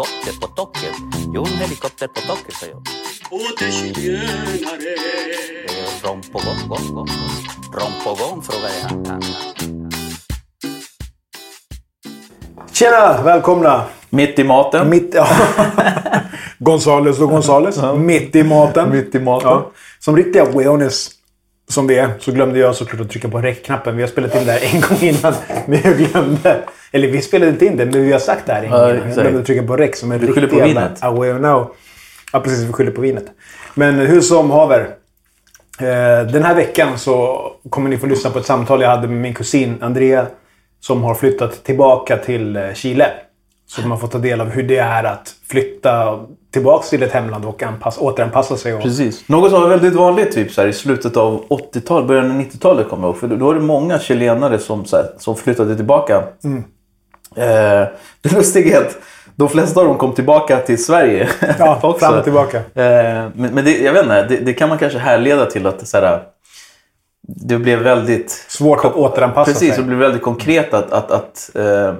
Helikopter på taket. Jo, en helikopter på taket, sa jag. Åter tjenare Det är rom på gång, gång, gång. Rom på gång, frågade han. Tjena! Välkomna! Mitt i maten. Mitt, ja. Gonzales och Gonzales. Mitt i maten. Mitt i maten. Ja. Som riktiga weones som vi är så glömde jag såklart att trycka på räckknappen. Vi har spelat in det här en gång innan. Men jag glömde. Eller vi spelade inte in det, men vi har sagt det här innan. Exakt. glömde trycka på räck som en Du riktig skyller på jävla vinet. away now. Ja, precis. Vi skyller på vinet. Men hur som haver. Eh, den här veckan så kommer ni få lyssna på ett samtal jag hade med min kusin Andrea. Som har flyttat tillbaka till eh, Chile. Så man får ta del av hur det är att flytta tillbaka till ett hemland och anpassa, återanpassa sig. Och, Precis. Något som var väldigt vanligt typ, så här, i slutet av 80-talet, början av 90-talet kommer jag ihåg. För då var det många chilenare som, så här, som flyttade tillbaka. Mm. Eh, det lustiga är att de flesta av dem kom tillbaka till Sverige. Ja, också. fram och tillbaka. Eh, men men det, jag vet inte, det, det kan man kanske härleda till att så här, det blev väldigt... Svårt att återanpassa Precis, sig. det blev väldigt konkret att, att, att, eh,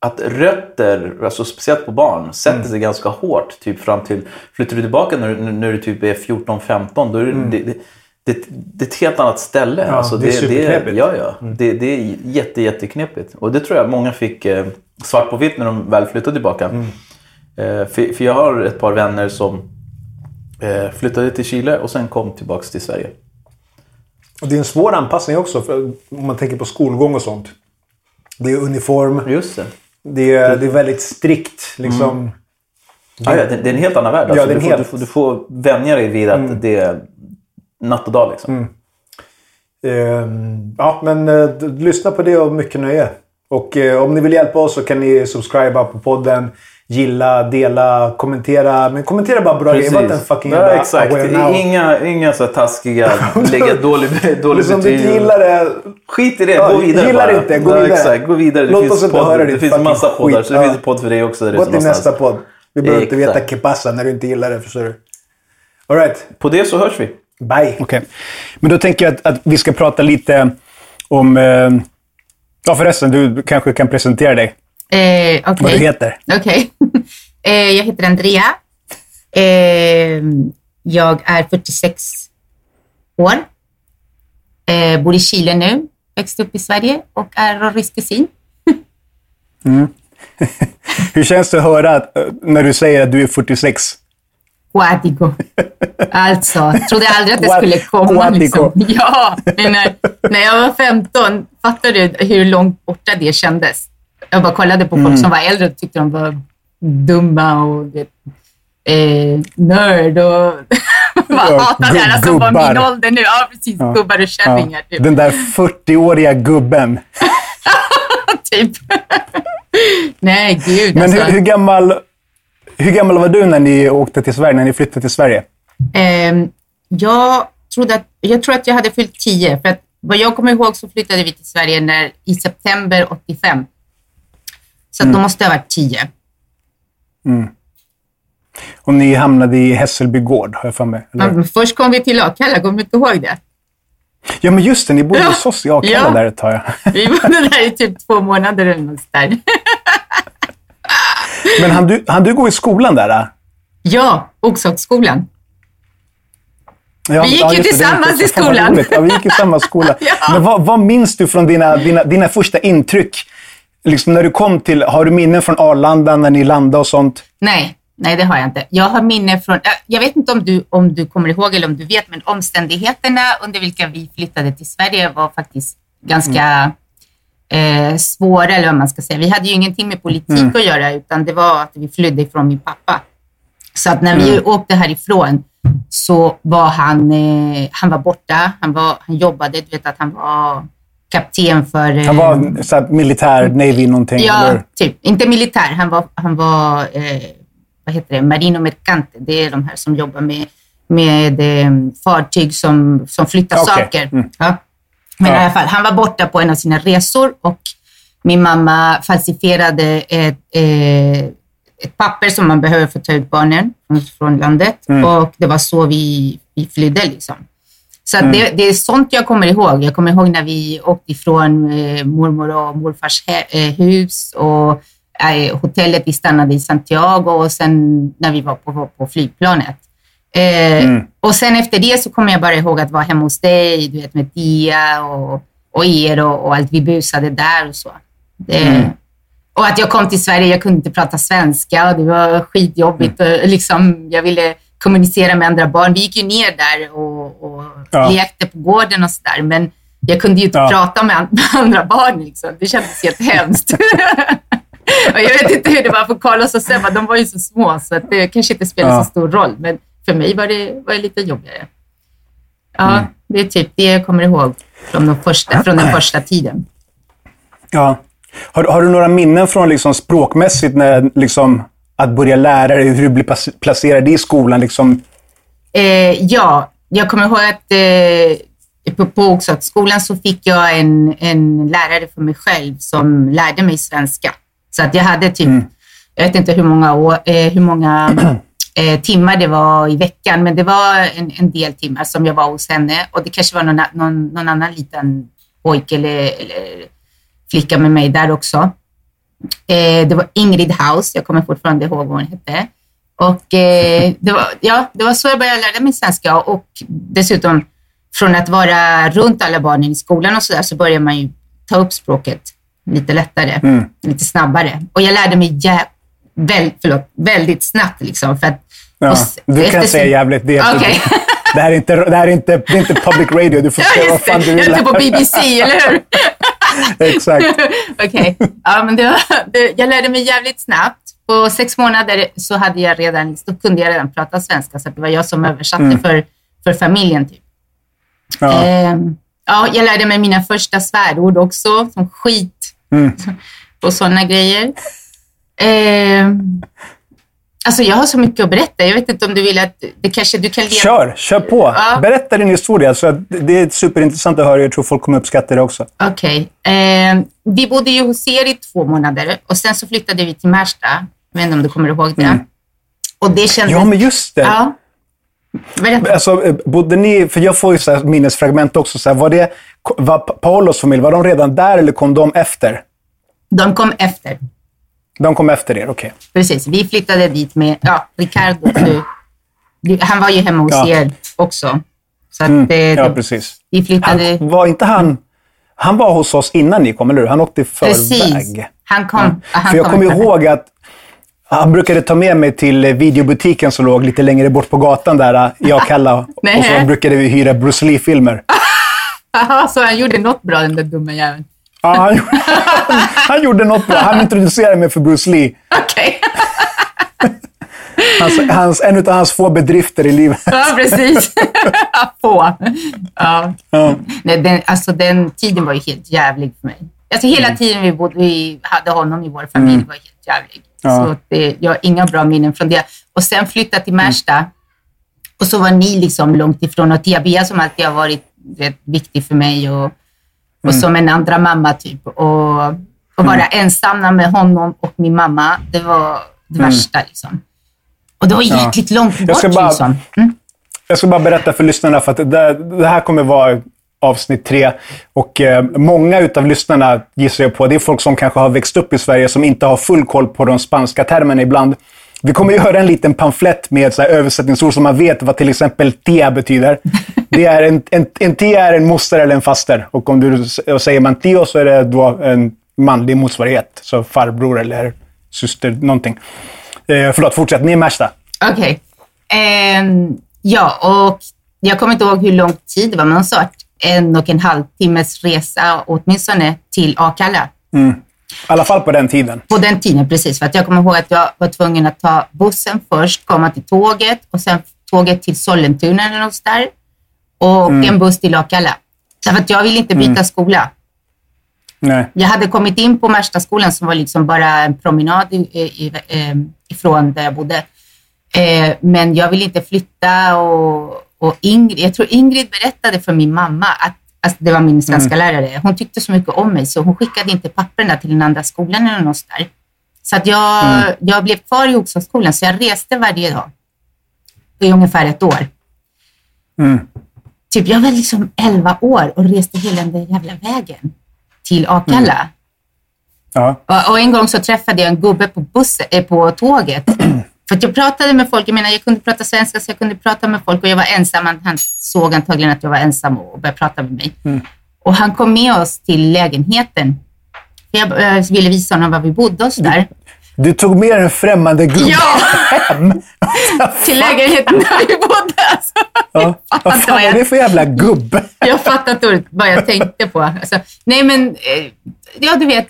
att rötter, alltså speciellt på barn, sätter Mm. sig ganska hårt. Typ fram till, flyttar du tillbaka när, när du typ är 14-15, då är det, det, det, det, det är ett helt annat ställe. Mm. Alltså, Ja, det är superknepigt. Ja, ja. Det, det är jätte, jätteknepigt. Och det tror jag många fick eh, svart på vitt när de väl flyttade tillbaka. Mm. Eh, för, för jag har ett par vänner som eh, flyttade till Chile och sen kom tillbaka till Sverige. Och det är en svår anpassning också, för om man tänker på skolgång och sånt. Det är uniform. Just det. Det är, det är väldigt strikt. Liksom. Ja, ja, det, det är en helt annan värld. Ja, Alltså, det är du, får, helt- du, får, du får vänja dig vid att Mm. det är natt och dag. Liksom. Ehm, ja, men eh, lyssna på det och mycket nöje. Och eh, om ni vill hjälpa oss så kan ni subscriba på podden. Gilla, dela, kommentera. Men kommentera bara bra grejer. Var inte en fucking ja, exakt. Inga, inga så taskiga, lägga dålig, dålig Liksom, du betyg. gillar det. Skit i det, Ja, gå vidare gillar bara. inte, gå ja, vidare. Exakt, gå vidare. Det Låt finns oss inte höra Det ditt finns fucking massa poddar, skit. så det Ja. finns en podd för dig också. Det Gå till nästa podd. Vi behöver inte veta pasa när du inte gillar det. Förstår du? Alright. På det så hörs vi. Bye. Okej. Men då tänker jag att, att vi ska prata lite om... Eh, ja, förresten, du kanske kan presentera dig. Eh, Vad du heter. Okej. eh, jag heter Andrea. Eh, jag är 46 år. Eh, bor i Chile nu. Växte upp i Sverige och är rysk kusin. Hur känns det att höra att, eh, när du säger att du är 46? Quatico. Alltså, trodde aldrig att det skulle komma. Liksom. Ja, men när, när jag var 15, fattar du hur långt borta det kändes? Jag bara kollade på folk som var äldre och tyckte de var dumma och eh, nörd och bara Ja, hatade alla som var min ålder nu. Ja, precis. Gubbar och kärringar. Typ. Den där 40-åriga gubben. typ. Nej, gud. Men alltså. hur, hur, gammal, hur gammal var du när ni åkte till Sverige, när ni flyttade till Sverige? Ehm, jag, trodde att, jag tror att jag hade fyllt 10. För att vad jag kommer ihåg så flyttade vi till Sverige när, i september 85. Så att då måste jag ha varit 10. Och ni hamnade i Hässelby gård, har jag för mig. Men först kom vi till Akalla, kommer du inte ihåg det? Ja, men just det. Ni bodde Ja. hos oss i Akalla Ja. där ett tag. ja. Vi bodde där i typ två månader eller något där. Men han du, han du gå i skolan där? då? Ja, Oxhagsskolan. Ja, Vi gick ju det, det är tillsammans inte- i skolan. Ja, vi gick i samma skola. Ja. Men vad, vad minns du från dina, dina, dina första intryck? Liksom när du kom till, har du minnen från Arlanda när ni landade och sånt? Nej, nej det har jag inte. Jag har minne från, äh, jag vet inte om du, om du kommer ihåg eller om du vet, men omständigheterna under vilka vi flyttade till Sverige var faktiskt ganska eh, svåra, eller vad man ska säga. Vi hade ju ingenting med politik att göra, utan det var att vi flydde ifrån min pappa. Så att när vi åkte härifrån så var han, eh, han var borta. Han, var, han jobbade, du vet att han var kapten för... eh, Han var så här, militär, Navy någonting? Ja, eller? typ. Inte militär. Han var, han var eh, vad heter det, marino mercante. Det är de här som jobbar med, med eh, fartyg som, som flyttar Okej. saker. Mm. Ja. Men Ja. i alla fall, han var borta på en av sina resor och min mamma falsifierade ett, eh, ett papper som man behöver för att ta ut barnen från, landet. Mm. Och det var så vi, vi flydde. Liksom. Så att det, det är sånt jag kommer ihåg. Jag kommer ihåg när vi åkte ifrån eh, mormor och morfars he, eh, hus och eh, hotellet vi stannade i Santiago och sen när vi var på, på flygplanet. Eh, Och sen efter det så kommer jag bara ihåg att vara hemma hos dig, du vet med Dia och, och er och, och allt vi busade där och så. Det, Och att jag kom till Sverige, jag kunde inte prata svenska och det var skitjobbigt. Och liksom, jag ville kommunicera med andra barn. Vi gick ju ner där och, och Ja. lekte på gården och sådär, men jag kunde ju inte Ja. prata med an- med andra barn. Liksom. Det kändes helt hemskt. och jag vet inte hur det var för Carlos och Sebba, de var ju så små så det kanske inte spelade Ja. så stor roll, men för mig var det, var det lite jobbigare. Ja, Mm. det är typ det jag kommer ihåg från, de första, från den första tiden. Ja. Har, har du några minnen från liksom språkmässigt när, liksom, att börja lära dig hur du blir plac- placerad i skolan? Liksom, Eh, ja, jag kommer ihåg att eh, på, på också att skolan så fick jag en, en lärare för mig själv som lärde mig svenska. Så att jag hade typ, jag vet inte hur många, år, eh, hur många eh, timmar det var i veckan, men det var en, en del timmar som jag var hos henne och det kanske var någon, någon, någon annan liten pojke eller, eller flicka med mig där också. Eh, det var Ingrid House, jag kommer fortfarande ihåg vad hon hette. Och eh, det, var, ja, det var så jag började lära mig svenska och dessutom från att vara runt alla barnen i skolan och så där så börjar man ju ta upp språket lite lättare, lite snabbare. Och jag lärde mig jä- väl, förlåt, väldigt snabbt liksom. För att, ja. Du kan säga jävligt. Det är, Okej. det, här är inte, det här är inte, det är inte public radio. Du får Ja, säga vad fan du Jag vill. är inte på BBC, eller hur? Exakt. Okej. Ja, men det var, det, jag lärde mig jävligt snabbt. På sex månader så hade jag redan, då kunde jag redan prata svenska, så det var jag som översatte för, för familjen. Typ. Ja. Ehm, ja, jag lärde mig mina första svärord också, som skit och sådana grejer. Ehm, alltså jag har så mycket att berätta. Jag vet inte om du vill att det kanske du kan leva... Kör, kör på. Ja. Berätta din historia. Så att det är superintressant att höra. Jag tror folk kommer uppskatta det också. Okej. Ehm, vi bodde ju hos er i två månader och sen så flyttade vi till Märsta. Jag vet inte om du kommer ihåg det. Och det kändes... Ja, men just det. Ja. Berätta. Alltså, eh, bodde ni, för jag får ju så minnesfragment också. Så här, var, det, var Pa- Paolos familj, var de redan där eller kom de efter? De kom efter. De kom efter er, okej. Precis. Vi flyttade dit med ja, Ricardo. Han var ju hemma hos Ja. er också. Så att, Mm, eh, ja, precis. vi flyttade... Han, var inte han... Han var hos oss innan ni kom, eller hur? Han åkte i förväg. Precis. Han kom. ja, Han För jag kom kommer efter. ihåg att han brukade ta med mig till eh, videobutiken som låg lite längre bort på gatan där, eh, jag och Kalla. och så brukade vi hyra Bruce Lee-filmer. Jaha, så han gjorde något bra den där dumma jäveln. Ja, han, gjorde- han gjorde något bra. Han introducerade mig för Bruce Lee. Okej. Hans, hans, en av hans få bedrifter i livet. Ja, precis. Få. Ja. Nej, den, alltså, den tiden var ju helt jävlig för mig. Alltså, hela Mm. tiden vi, bodde, vi hade honom i vår familj var helt jävlig. Ja. Så det, jag har inga bra minnen från det. Och sen flytta till Märsta. Och så var ni liksom långt ifrån. Och Tia-Bea som alltid har varit vet, viktig för mig och, och Mm. som en andra mamma typ. Och, och vara ensamma med honom och min mamma, det var det värsta. Liksom. Och det var jäkligt långt bort. Mm. ska bara- liksom. Mm. Jag ska bara berätta för lyssnarna, för att det, det här kommer vara avsnitt tre. Och eh, många utav lyssnarna, gissar jag på, det är folk som kanske har växt upp i Sverige som inte har full koll på de spanska termerna ibland. Vi kommer göra en liten pamflett med så här översättningsord som man vet vad till exempel tia betyder. Det är en, en, en tia är en moster eller en faster. Och om du och säger man tio så är det då en manlig motsvarighet. Så farbror eller syster, någonting. Eh, förlåt, fortsätt. Ni är Märsta. Okej. Ehm, ja, och jag kommer inte ihåg hur lång tid det var, men hon sa att en och en halv timmes resa åtminstone till Akalla. I alla fall på den tiden. På den tiden, precis. För att jag kommer ihåg att jag var tvungen att ta bussen först, komma till tåget och sen tåget till Sollentuna eller något där. Och en buss till Akalla. Därför att jag ville inte byta skola. Nej. Jag hade kommit in på Märstaskolan som var liksom bara en promenad i, i, eh, ifrån där jag bodde. Eh, men jag ville inte flytta och, och Ingrid, jag tror Ingrid berättade för min mamma att alltså det var min svenska lärare. Hon tyckte så mycket om mig så hon skickade inte papperna till den andra skolan eller något där. Så att jag, jag blev kvar i Oxhagsskolan så jag reste varje dag i ungefär ett år. Typ, jag var liksom 11 år och reste hela den jävla vägen till Akalla. Ja. Och, och en gång så träffade jag en gubbe på, bussen, eh, på tåget. För jag pratade med folk, jag menar jag kunde prata svenska så jag kunde prata med folk och jag var ensam. Han, såg antagligen att jag var ensam och började prata med mig. Och han kom med oss till lägenheten. Jag eh, ville visa honom var vi bodde och sådär. Du tog med en främmande gubbe Ja! hem. Till lägenheten där vi bodde. Alltså. Ja. Jag Vad fan är jag- det för jävla gubbe? Jag fattar inte vad jag tänkte på. Alltså, nej men, eh, ja du vet.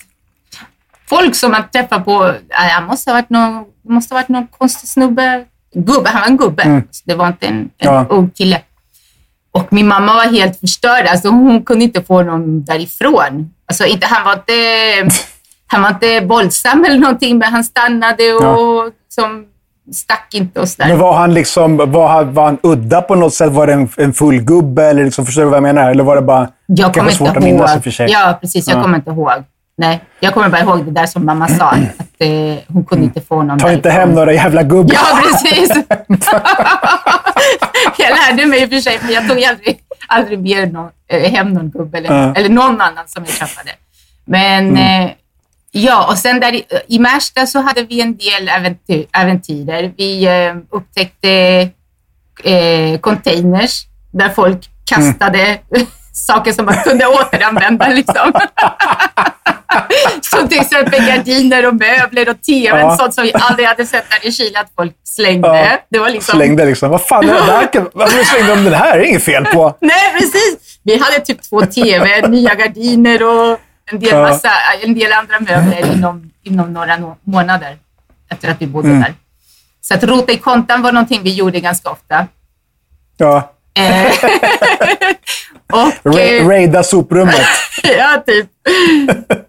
Folk som man träffar på, ja, han måste ha varit någon, det måste ha varit någon konstig snubbe. Gubbe, han var en gubbe. Så det var inte en, en Ja. ung kille. Och min mamma var helt förstörd. Alltså, hon kunde inte få någon därifrån. Alltså, inte, han, var inte, han var inte våldsam eller någonting, men han stannade och som stack inte och sådär. Men var han liksom, var han, var han udda på något sätt? Var det en, en full gubbe? Eller liksom, förstår du vad jag menar? Eller var det bara... Jag kommer svårt inte att minnas i och för sig. Ja, precis. Jag Ja. kommer inte ihåg. Nej, jag kommer bara ihåg det där som mamma sa, att eh, hon kunde inte få någon Ta inte därifrån. hem några jävla gubbar. Ja, precis. jag lärde mig i och för sig, men jag tog aldrig, aldrig med någon, eh, hem någon gubbe eller, Ja. eller någon annan som jag träffade. Men eh, ja, och sen där i, i Märsta så hade vi en del äventyr. äventyrer. Vi eh, upptäckte eh, containers där folk kastade saker som man kunde återanvända. Liksom. Som till exempel gardiner och möbler och tvn, Ja. sånt som vi aldrig hade sett där i Chile att folk slängde. Ja. Det var liksom... Slängde liksom. Vad fan är det där? Varför slängde de den här? Det är inget fel på. Nej, precis. Vi hade typ två tv, nya gardiner och en del, massa, en del andra möbler inom, inom några månader efter att vi bodde Mm. där. Så att rota i kontan var någonting vi gjorde ganska ofta. Ja. Eh, och, Ra eh, raida soprummet. ja, typ.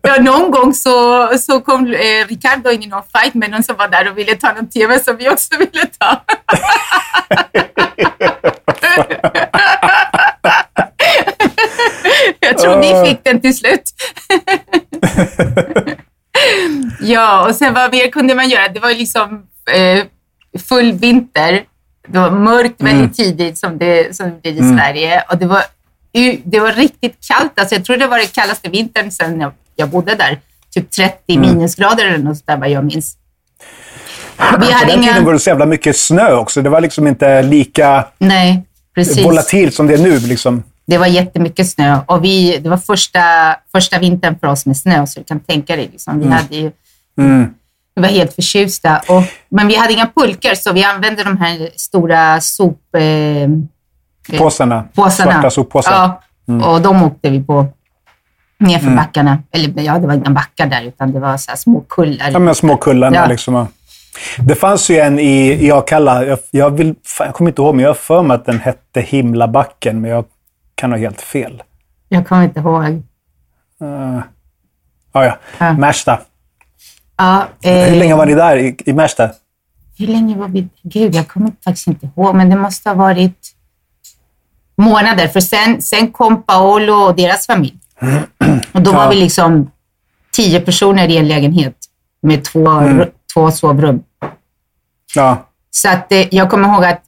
Ja, någon gång så, så kom eh, Ricardo in i någon fight med någon som var där och ville ta någon tv som vi också ville ta. Jag tror ni fick den till slut. ja, och sen vad mer kunde man göra? Det var liksom eh, full vinter. Det var mörkt väldigt tidigt som det, som det blir i Sverige. Och det var, det var riktigt kallt. Alltså jag tror det var den kallaste vintern sedan jag, jag bodde där. Typ 30 minusgrader eller något där vad jag minns. Vi På den tiden var inga... det så jävla mycket snö också. Det var liksom inte lika Nej, precis. volatilt som det är nu. Liksom. Det var jättemycket snö och vi, det var första, första vintern för oss med snö, så du kan tänka dig. Liksom, vi hade ju, Vi var helt förtjusta. Och, men vi hade inga pulkor, så vi använde de här stora sop... Eh, Påsarna. påsarna. Svarta soppåsar. Ja, och de åkte vi på nerför backarna. Eller ja, det var inga backar där, utan det var så små kullar. Ja, men små kullarna. Ja. Liksom. ja. Det fanns ju en i, i Akalla. Jag, jag, vill, fan, jag kommer inte ihåg, men jag har för mig att den hette Himlabacken. Men jag kan ha helt fel. Jag kommer inte ihåg. Uh, ja, ja. Ja. Märsta. Ja, eh, Hur länge var ni där i, i Märsta? Hur länge var vi... Gud, jag kommer faktiskt inte ihåg, men det måste ha varit månader. För sen, sen kom Paolo och deras familj. Och då var Ja. vi liksom tio personer i en lägenhet med två, Mm. två sovrum. Ja. Så att eh, jag kommer ihåg att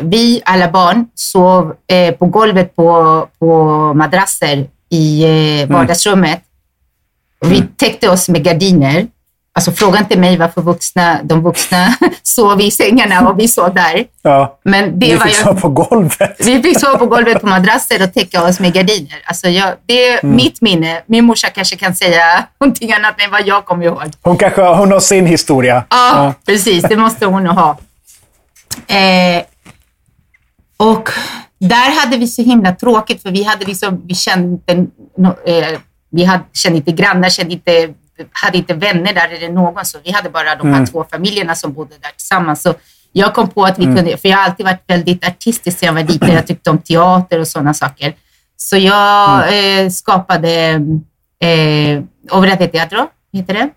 vi, alla barn, sov eh, på golvet på, på madrasser i eh, vardagsrummet. Och vi täckte oss med gardiner. Alltså fråga inte mig varför vuxna, de vuxna sov i sängarna och vi sov där. ja. Men det var fick sova på golvet. Vi fick sova på golvet på madrasser och täcka oss med gardiner. Alltså jag, det är Mm. mitt minne. Min morsa kanske kan säga någonting annat än vad jag kommer ihåg. Hon kanske hon har sin historia. Ja, precis. Det måste hon ha. Eh, och där hade vi så himla tråkigt för vi hade liksom, vi kände inte, eh, vi hade, kände inte grannar, kände inte, hade inte vänner där eller någon. Så vi hade bara de här två familjerna som bodde där tillsammans. Så jag kom på att vi kunde, för jag har alltid varit väldigt artistisk sedan jag var liten. Jag tyckte om teater och sådana saker. Så jag eh, skapade eh, Obra de Teatro, heter det?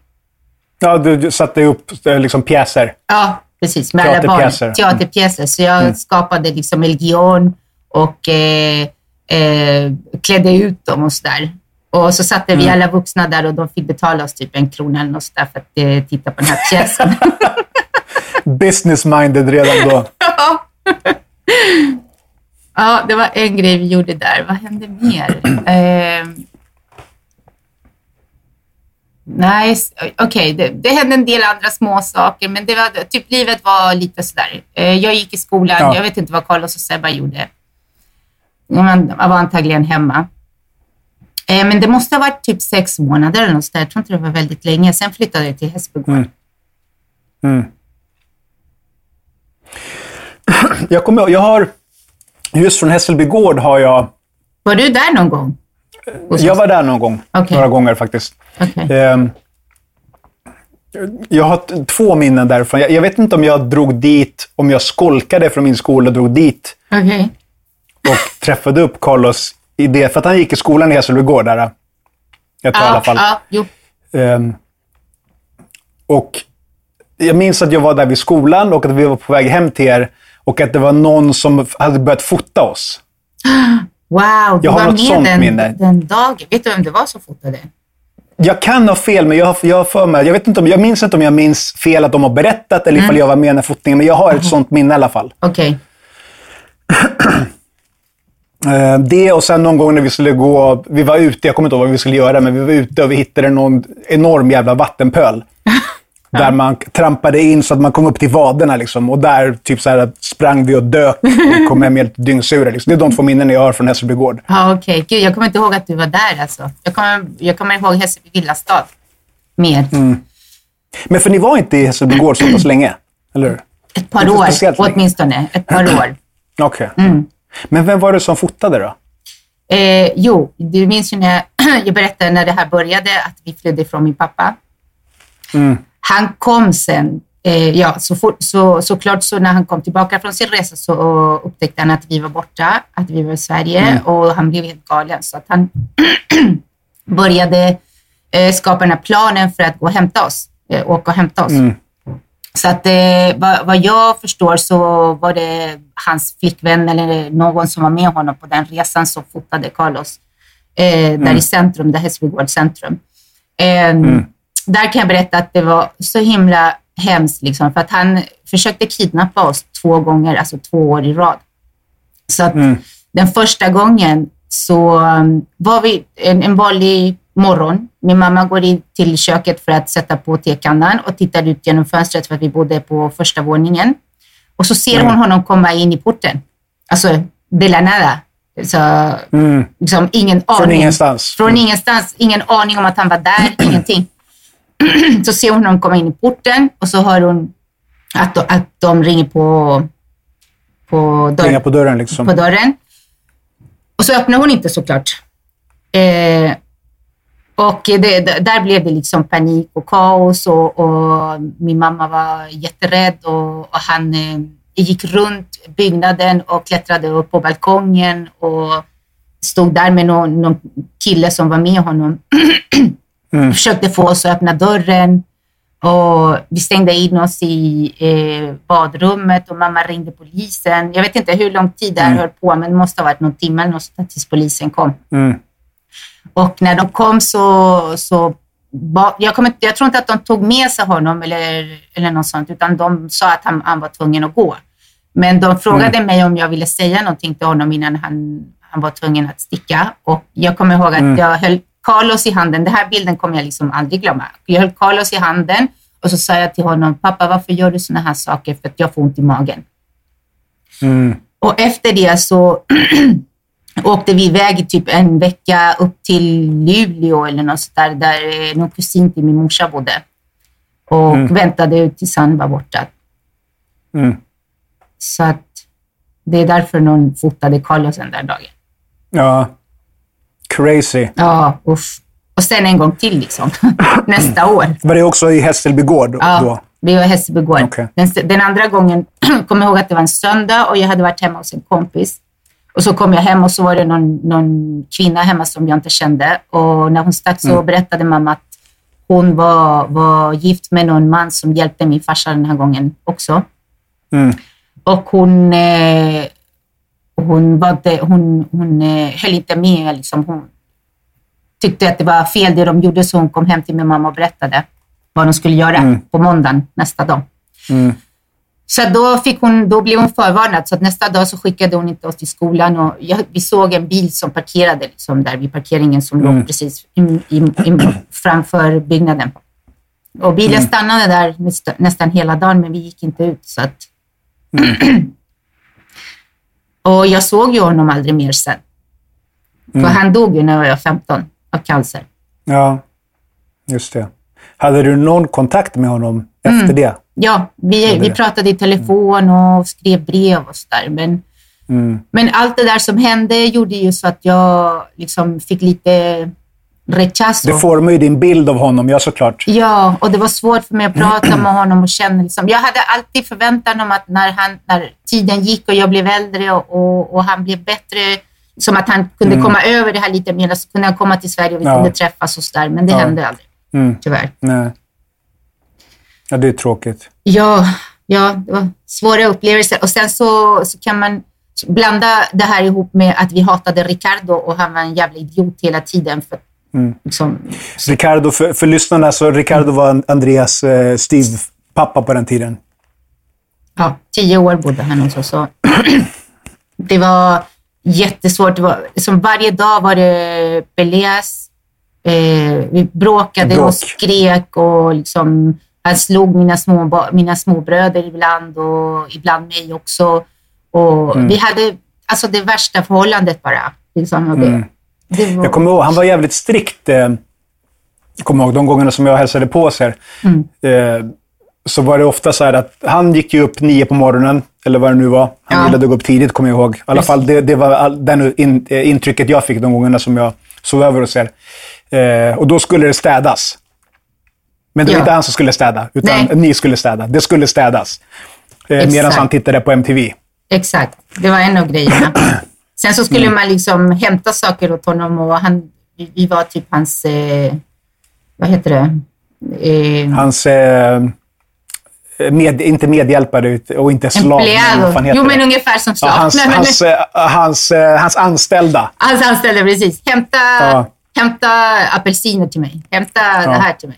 Ja, du, satte upp eh, liksom pjäser. Ja, precis. Med alla barn. Teaterpjäser. Teaterpjäser. Så jag skapade liksom El Guion och eh, eh, klädde ut dem och sådär. Och så satte vi alla vuxna där och de fick betala oss typ en krona eller något sådär för att eh, titta på den här pjäsen. Business-minded redan då. ja, det var en grej vi gjorde där. Vad hände mer? Eh, nej, s- okej. det, det hände en del andra små saker, men det var, typ livet var lite sådär. Eh, jag gick i skolan. Ja. Jag vet inte vad Carlos och Sebba gjorde. Man var antagligen hemma. Eh, men det måste ha varit typ sex månader eller något sådär. Jag tror inte det var väldigt länge. Sen flyttade jag till Hässelbygård. Jag kommer jag har... Just från Hässelby gård har jag... Var du där någon gång? Jag var där någon gång. Okej. Några gånger faktiskt. Okej. Ehm, jag har två minnen därifrån. Jag, jag vet inte om jag drog dit, om jag skolkade från min skola och drog dit Okej. och träffade upp Carlos i det. För att han gick i skolan i Hässelby gård där. Jag tror i alla fall. Jo. Ehm, och jag minns att jag var där vid skolan och att vi var på väg hem till er och att det var någon som hade börjat fota oss. Wow, du Jag har var något med den, minne. den dagen. Vet du vem det var som fotade? Jag kan ha fel, men jag har, jag har för mig, jag, vet inte om, jag minns inte om jag minns fel att de har berättat eller ifall jag var med när fotningen, men jag har ett sånt minne i alla fall. Okej. Eh, det och sen någon gång när vi skulle gå, vi var ute, jag kommer inte ihåg vad vi skulle göra, men vi var ute och vi hittade någon enorm jävla vattenpöl. Där man trampade in så att man kom upp till vaderna liksom. Och där typ så här, sprang vi och dök och kom hem helt dyngsura. Liksom. Det är de två minnen jag har från Hässelby gård. Ja, okej. Gud, jag kommer inte ihåg att du var där alltså. Jag kommer, jag kommer ihåg Hässelby villastad. Mer. Mm. Men för ni var inte i Hässelby gård så pass länge? Eller hur? Ett par år, länge. åtminstone. Ett par år. Okej. Mm. Men vem var det som fotade då? Eh, jo, du minns ju när jag, jag berättade när det här började att vi flydde ifrån min pappa. Han kom sen, eh, ja, så fort, så, såklart så när han kom tillbaka från sin resa så upptäckte han att vi var borta, att vi var i Sverige och han blev helt galen. Så att han började eh, skapa den här planen för att gå och hämta oss, eh, åka och hämta oss. Så att eh, vad, vad jag förstår så var det hans flickvän eller någon som var med honom på den resan som fotade Carlos eh, där i centrum, där Hässelby centrum. Eh, Där kan jag berätta att det var så himla hemskt, liksom, för att han försökte kidnappa oss två gånger, alltså två år i rad. Så att den första gången så um, var vi en, en vanlig morgon. Min mamma går in till köket för att sätta på tekannan och tittar ut genom fönstret för att vi bodde på första våningen. Och så ser hon honom komma in i porten. Alltså, de la nada. Så, liksom, ingen aning. ingenstans. Från ingenstans. Ingen aning om att han var där, ingenting. så ser hon honom komma in i porten och så hör hon att, de- att de ringer på, på dörren Ringa på dörren liksom. på dörren. Och så öppnar hon inte såklart. Eh, och det, där blev det liksom panik och kaos och, och min mamma var jätterädd och, och han eh, gick runt byggnaden och klättrade upp på balkongen och stod där med någon, någon kille som var med honom. Försökte få oss att öppna dörren. Och vi stängde in oss i eh, badrummet och mamma ringde polisen. Jag vet inte hur lång tid det här höll på, men det måste ha varit någon timme eller något tills polisen kom. Mm. Och när de kom så, så jag, inte- jag tror inte att de tog med sig honom eller, eller något sånt, utan de sa att han, han var tvungen att gå. Men de frågade mig om jag ville säga någonting till honom innan han, han var tvungen att sticka. Och jag kommer ihåg att jag höll Carlos i handen. Den här bilden kommer jag liksom aldrig glömma. Jag höll Carlos i handen och så sa jag till honom, pappa varför gör du sådana här saker? För att jag får ont i magen. Och efter det så åkte vi iväg i typ en vecka upp till Luleå eller något där, där eh, någon kusin till min morsa bodde. Och väntade ut tills han var borta. Mm. Så att Det är därför någon fotade Carlos den där dagen. Ja. Crazy. Ja, usch. Och sen en gång till liksom. Nästa år. Var det också i Hässelby gård Ja, då? vi var i Hässelby gård. Okej. Den, den andra gången kom jag ihåg att det var en söndag och jag hade varit hemma hos en kompis. Och så kom jag hem och så var det någon, någon kvinna hemma som jag inte kände. Och när hon stack så Mm. berättade mamma att hon var, var gift med någon man som hjälpte min farsa den här gången också. Mm. Och hon, eh, hon, var inte, hon, hon eh, höll inte med. Liksom. Hon tyckte att det var fel det de gjorde så hon kom hem till min mamma och berättade vad de skulle göra på måndagen nästa dag. Så då, fick hon, då blev hon förvarnad, så att nästa dag så skickade hon inte oss till skolan. Och jag, vi såg en bil som parkerade liksom där vid parkeringen som låg precis i, i, i, framför byggnaden. Och bilen stannade där nästa, nästan hela dagen, men vi gick inte ut. Så att... och jag såg ju honom aldrig mer sen. För han dog ju när jag var 15 av cancer. Ja, just det. Hade du någon kontakt med honom efter det? Ja, vi, vi pratade i telefon och skrev brev och sådär. Men, men allt det där som hände gjorde ju så att jag liksom fick lite rechazo. Det formar ju din bild av honom, ja såklart. Ja, och det var svårt för mig att prata med honom och känna liksom. Jag hade alltid förväntan om att när, han, när tiden gick och jag blev äldre och, och, och han blev bättre, som att han kunde komma över det här lite mer, så kunde han komma till Sverige och vi Ja. kunde träffas och sådär. Men det hände aldrig, Mm. tyvärr. Nej. Ja, det är tråkigt. Ja, ja, det var svåra upplevelser. Och sen så, så kan man blanda det här ihop med att vi hatade Ricardo och han var en jävla idiot hela tiden. För, liksom, Ricardo, för, för lyssnarna, så Ricardo var Andreas eh, styvpappa på den tiden. ja, tio år bodde han hos oss. Det var jättesvårt. Det var, liksom varje dag var det peleas. Eh, vi bråkade Bråk. och skrek och liksom, han slog mina, små, mina småbröder ibland och ibland mig också. Och Mm. Vi hade alltså det värsta förhållandet bara. Liksom, och det, Mm. det var, Jag kommer ihåg, han var jävligt strikt. Eh, jag kommer ihåg de gångerna som jag hälsade på oss här. Eh, så var det ofta så här att han gick ju upp nio på morgonen, eller vad det nu var. Han Ja. gillade att gå upp tidigt, kommer jag ihåg. I alla fall, det, det var all, den in, eh, intrycket jag fick de gångerna som jag sov över hos er. Eh, och då skulle det städas. Men det var Ja. inte han som skulle städa, utan Nej. ni skulle städa. Det skulle städas. Eh, medan han tittade på MTV. Exakt, det var en av grejerna. Sen så skulle man liksom hämta saker åt honom och han, vi- var typ hans, eh, vad heter det? Eh, Hans, eh, med, inte medhjälpare ut- och inte slav. men Jo, men det? ungefär som Ja, slav. hans, Nej, men- hans, eh, hans, eh, hans anställda. Hans anställda, precis. Hämta, Ja. hämta apelsiner till mig. Hämta det här till mig.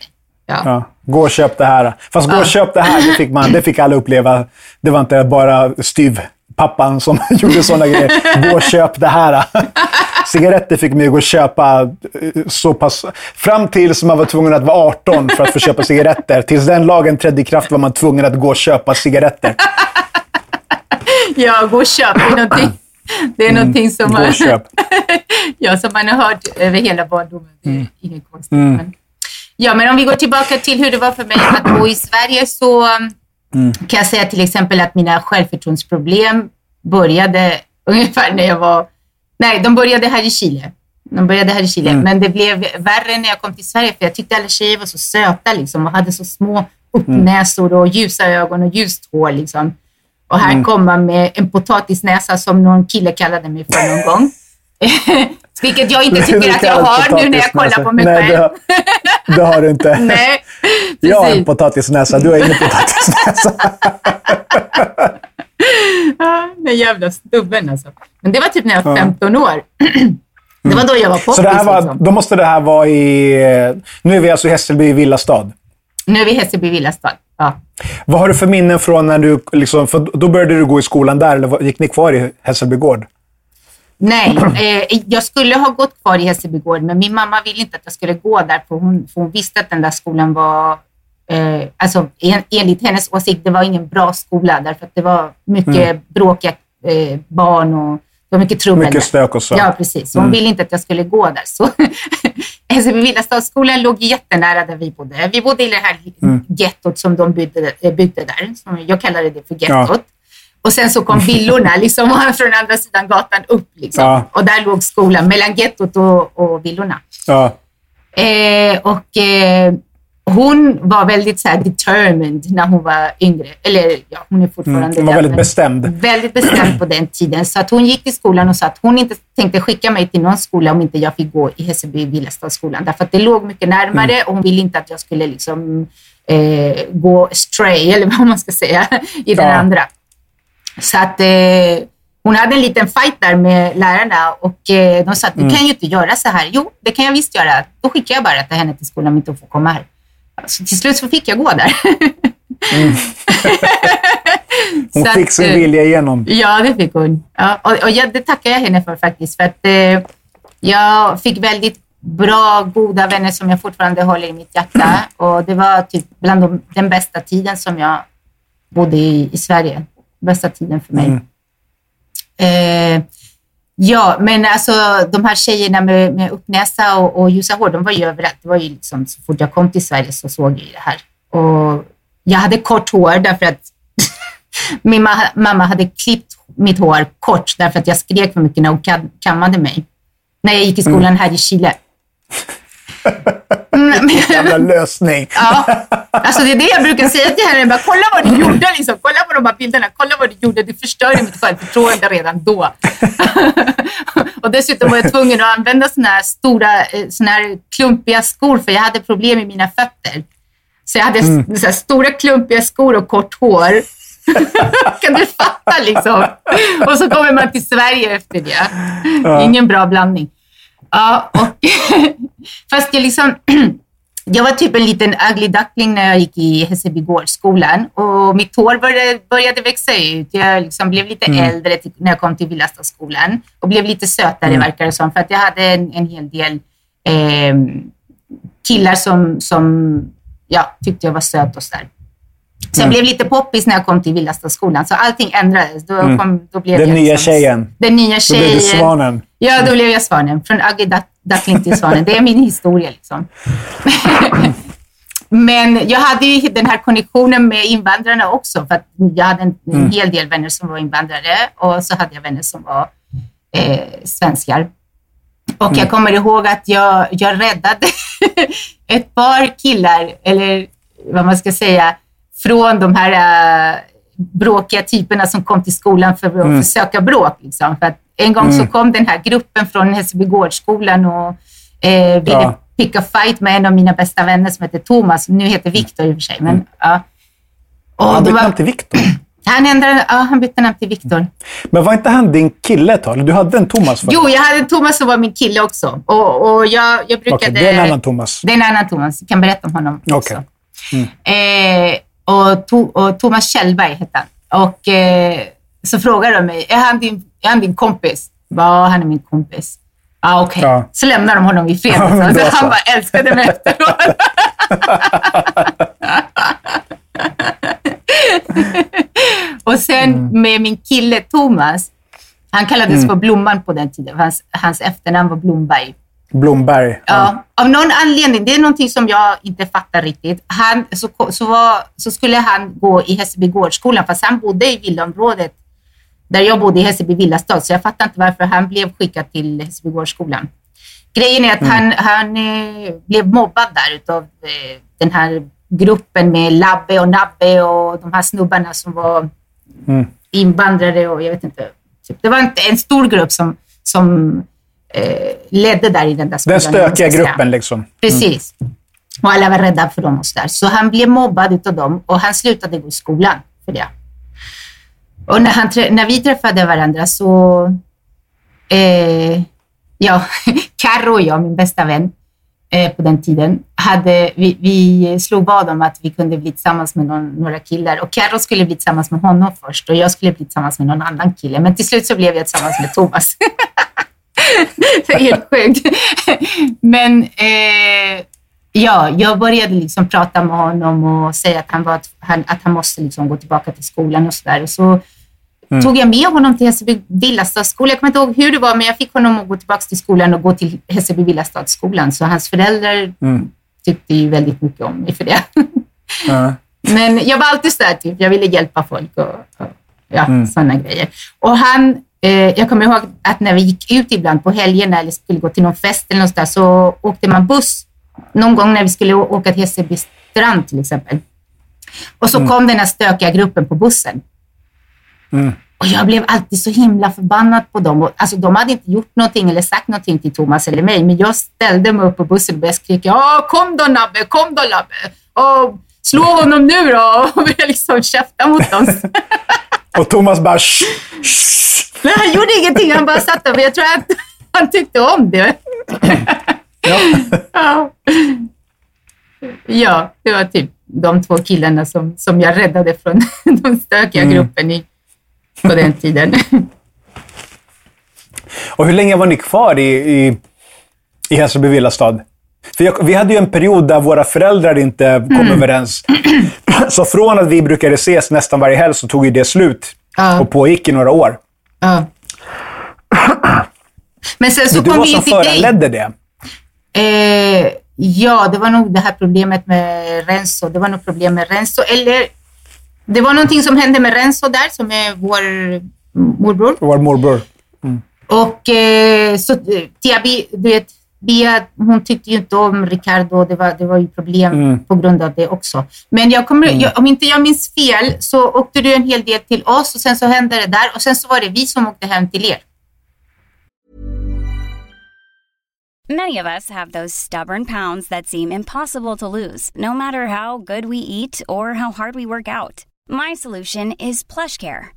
Ja. Ja, gå och köp det här. Fast gå Ja. och köp det här, det fick, man, det fick alla uppleva. Det var inte bara styvpappan som gjorde sådana grejer. Gå och köp det här. Cigaretter fick man ju gå och köpa eh, så pass... Fram tills man var tvungen att vara 18 för att få köpa cigaretter. Tills den lagen trädde i kraft var man tvungen att gå och köpa cigaretter. ja, gå och köp. Det är någonting, det är någonting som, Mm. Gå och man, ja, som man har hört över hela barndomen. Det är Mm. inget konstigt. Men, ja, men om vi går tillbaka till hur det var för mig att bo i Sverige så Mm. kan jag säga till exempel att mina självförtroendeproblem började ungefär när jag var... Nej, de började här i Chile. De började här i Chile, Mm. men det blev värre när jag kom till Sverige för jag tyckte alla tjejer var så söta liksom, och hade så små Mm. uppnäsor och ljusa ögon och ljust hår. Liksom. Och Mm. här kom man med en potatisnäsa som någon kille kallade mig för någon gång. Vilket jag inte tycker att jag har nu när jag kollar på mig Nej, själv. Det har, det har du inte. Nej, Jag har en precis. potatisnäsa, du har ingen potatisnäsa. Den jävla stubben alltså. Men det var typ när jag var 15 år. Det var då jag var poppis. Så det här var, liksom. då måste det här vara i... Nu är vi alltså i Hässelby villastad. Nu är vi i Hässelby villastad. Ja. Vad har du för minnen från när du... Liksom, för då började du gå i skolan där, eller gick ni kvar i Hässelby gård? Nej, eh, jag skulle ha gått kvar i Hässelby gård, men min mamma ville inte att jag skulle gå där, för hon, för hon visste att den där skolan var, eh, alltså en, enligt hennes åsikt, det var ingen bra skola, därför att det var mycket bråkiga eh, barn och det var mycket trubbel. Mm. Mycket stök och så. Ja, precis. Hon ville inte att jag skulle gå där. Så Hässelby villastadsskolan låg jättenära där vi bodde. Vi bodde i det här Mm. gettot som de byggde, eh, byggde där. Som jag kallade det för gettot. Och sen så kom villorna liksom, från andra sidan gatan upp. Liksom. Ja. Och där låg skolan, mellan gettot och, och villorna. Ja. Eh, och eh, hon var väldigt så determined när hon var yngre. Eller ja, hon är fortfarande Mm, hon var det, väldigt bestämd. Väldigt bestämd på den tiden. Så att hon gick till skolan och sa att hon inte tänkte skicka mig till någon skola om inte jag fick gå i Hässelby Villastadsskolan. Därför att det låg mycket närmare Mm. och hon ville inte att jag skulle liksom, eh, gå stray, eller vad man ska säga, i den Ja. andra. Så att eh, hon hade en liten fight där med lärarna och eh, de sa att Mm. du kan ju inte göra så här. Jo, det kan jag visst göra. Då skickar jag bara till henne till skolan om inte hon får komma här. Så till slut så fick jag gå där. Hon Så fick att, sin eh, vilja igenom. Ja, det fick hon. Ja, och och jag, det tackar jag henne för faktiskt. För att eh, jag fick väldigt bra, goda vänner som jag fortfarande håller i mitt hjärta. Och det var typ bland de, den bästa tiden som jag bodde i, i Sverige. Bästa tiden för mig. Eh, ja, men alltså de här tjejerna med, med uppnäsa och, och ljusa hår, de var ju överallt. Det var ju liksom, så fort jag kom till Sverige så såg jag ju det här. Och jag hade kort hår därför att min ma- mamma hade klippt mitt hår kort därför att jag skrek för mycket när hon kam- kammade mig. När jag gick i skolan här i Chile. Mm, men- Jävla lösning. Ja, alltså det är det jag brukar säga till henne. Bara, kolla vad du gjorde, liksom. kolla på de här bilderna. Kolla vad du gjorde. Du förstörde mitt självförtroende redan då. och dessutom var jag tvungen att använda såna här stora, eh, såna här klumpiga skor för jag hade problem med mina fötter. Så jag hade s- så stora klumpiga skor och kort hår. kan du fatta liksom? Och så kommer man till Sverige efter det. Ingen bra blandning. Ja, och fast jag liksom jag var typ en liten ugly duckling när jag gick i Hässelbygårdsskolan och mitt hår började, började växa ut. Jag liksom blev lite äldre till, när jag kom till Villastadsskolan och blev lite sötare verkar det som för att jag hade en, en hel del eh, killar som, som ja, tyckte jag var söt och sådär. Så jag blev lite poppis när jag kom till Villastadsskolan, så allting ändrades. Då, kom, då blev Den jag nya liksom, tjejen. Den nya Då tjejen. blev du svanen. Ja, då blev jag svanen. Från duck, duckling till svanen. Det är min historia liksom. Men jag hade ju den här konnektionen med invandrarna också. För jag hade en, en hel del vänner som var invandrare och så hade jag vänner som var eh, svenskar. Och jag kommer ihåg att jag, jag räddade ett par killar, eller vad man ska säga, från de här äh, bråkiga typerna som kom till skolan för att försöka bråk. Liksom. För att en gång så kom den här gruppen från Hässelbygårdsskolan och eh, ville Ja. picka fight med en av mina bästa vänner som heter Thomas. Nu heter Viktor i och för sig. Men, ja. Och Han bytte namn till Viktor. han, ändrade, ja, han bytte namn till Viktor. Men var inte han din kille ett tag? Du hade en Thomas förut? Jo, jag hade en Thomas som var min kille också. Och, och jag, jag brukade... Okej, det är en annan Thomas. Det är en annan Thomas. Jag kan berätta om honom Okej. också. Eh, och, to, och Thomas Kjellberg hette han. Och eh, så frågade de mig, är han din, är han din kompis? Ja, han är min kompis. Ah, Okej, Ja. så lämnar de honom i fred. Ja, men så bra han så. bara älskade mig efteråt. och sen Mm. med min kille Thomas, han kallades för Blomman på den tiden. Hans, hans efternamn var Blomberg. Blomberg. Ja, av någon anledning, det är någonting som jag inte fattar riktigt. Han, så, så, var, så skulle han gå i Hässelby gårdsskolan, fast han bodde i villaområdet där jag bodde i Hässelby villastad, så jag fattar inte varför han blev skickad till Hässelby gårdsskolan. Grejen är att han, han eh, blev mobbad där utav eh, den här gruppen med Labbe och Nabbe och de här snubbarna som var invandrare och jag vet inte. Typ. Det var en, en stor grupp som, som ledde där i den där skolan. Den stökiga gruppen liksom. Precis. Och alla var rädda för dem och sådär. Så han blev mobbad utav dem och han slutade gå i skolan för det. Och när, han, när vi träffade varandra så... Eh, ja, Carro och jag, min bästa vän eh, på den tiden, hade, vi, vi slog vad om att vi kunde bli tillsammans med någon, några killar. Och Carro skulle bli tillsammans med honom först och jag skulle bli tillsammans med någon annan kille. Men till slut så blev jag tillsammans med Thomas. helt sjukt. Men eh, ja, jag började liksom prata med honom och säga att han, var, att han, att han måste liksom gå tillbaka till skolan och sådär. Och så tog jag med honom till Hässelby Villastadsskola. Jag kommer inte ihåg hur det var, men jag fick honom att gå tillbaka till skolan och gå till Hässelby Villastadsskolan. Så hans föräldrar tyckte ju väldigt mycket om mig för det. Ja. Men jag var alltid sådär, typ. jag ville hjälpa folk. Och, och, Ja, sådana grejer. Och han, eh, jag kommer ihåg att när vi gick ut ibland på helgerna eller skulle gå till någon fest eller något där, så åkte man buss. Någon gång när vi skulle åka till Hässelby strand till exempel. Och så kom den här stökiga gruppen på bussen. Och jag blev alltid så himla förbannad på dem. Och, alltså, de hade inte gjort någonting eller sagt någonting till Thomas eller mig, men jag ställde mig upp på bussen och började skrika ja, kom då Nabbe, kom då Nabbe. Och slå honom nu då. Och började liksom käfta mot dem. Och Thomas bara "Shh, shh." Men han gjorde ingenting, han bara satt där. Men jag tror att han tyckte om det. Ja. ja, det var typ de två killarna som, som jag räddade från den stökiga gruppen i, på den tiden. Och hur länge var ni kvar i, i, i Hässelby villastad? För jag, vi hade ju en period där våra föräldrar inte kom Mm. överens. Så från att vi brukade ses nästan varje helg så tog ju det slut Ja. och pågick i några år. Ja. Men sen så Men du kom var vi som till dig. föranledde det. Eh, ja, det var nog det här problemet med Renzo. Det var nog problem med Renzo. Eller det var någonting som hände med Renzo där, som är vår morbror. Vår morbror. Och eh, så eh, Tia, Bi- du vet, Bia, hon tyckte ju inte om Ricardo. Det var, det var ju problem på grund av det också. Men jag kommer, jag, om inte jag minns fel så åkte du en hel del till oss och sen så hände det där och sen så var det vi som åkte hem till er. Many of us have those stubborn pounds that seem impossible to lose, no matter how good we eat or how hard we work out. My solution is PlushCare.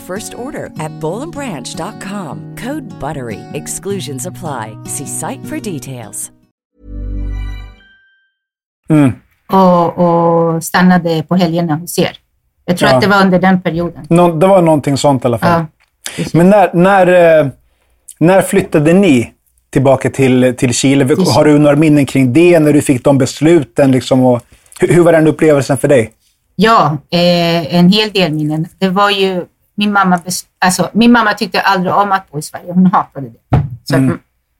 first order at bowlandbranch.com. Code BUTTERY. Exclusions apply. See site for details. och, och stannade på helgerna hos er. Jag tror Ja. att det var under den perioden. Nå, det var någonting sånt i alla fall. Ja. Men när, när, eh, när flyttade ni tillbaka till, till Chile? Har du några minnen kring det? När du fick de besluten? Liksom, och, hur, hur var den upplevelsen för dig? Ja, eh, en hel del minnen. Det var ju min mamma, alltså, min mamma tyckte aldrig om att bo i Sverige. Hon hatade det. Så att,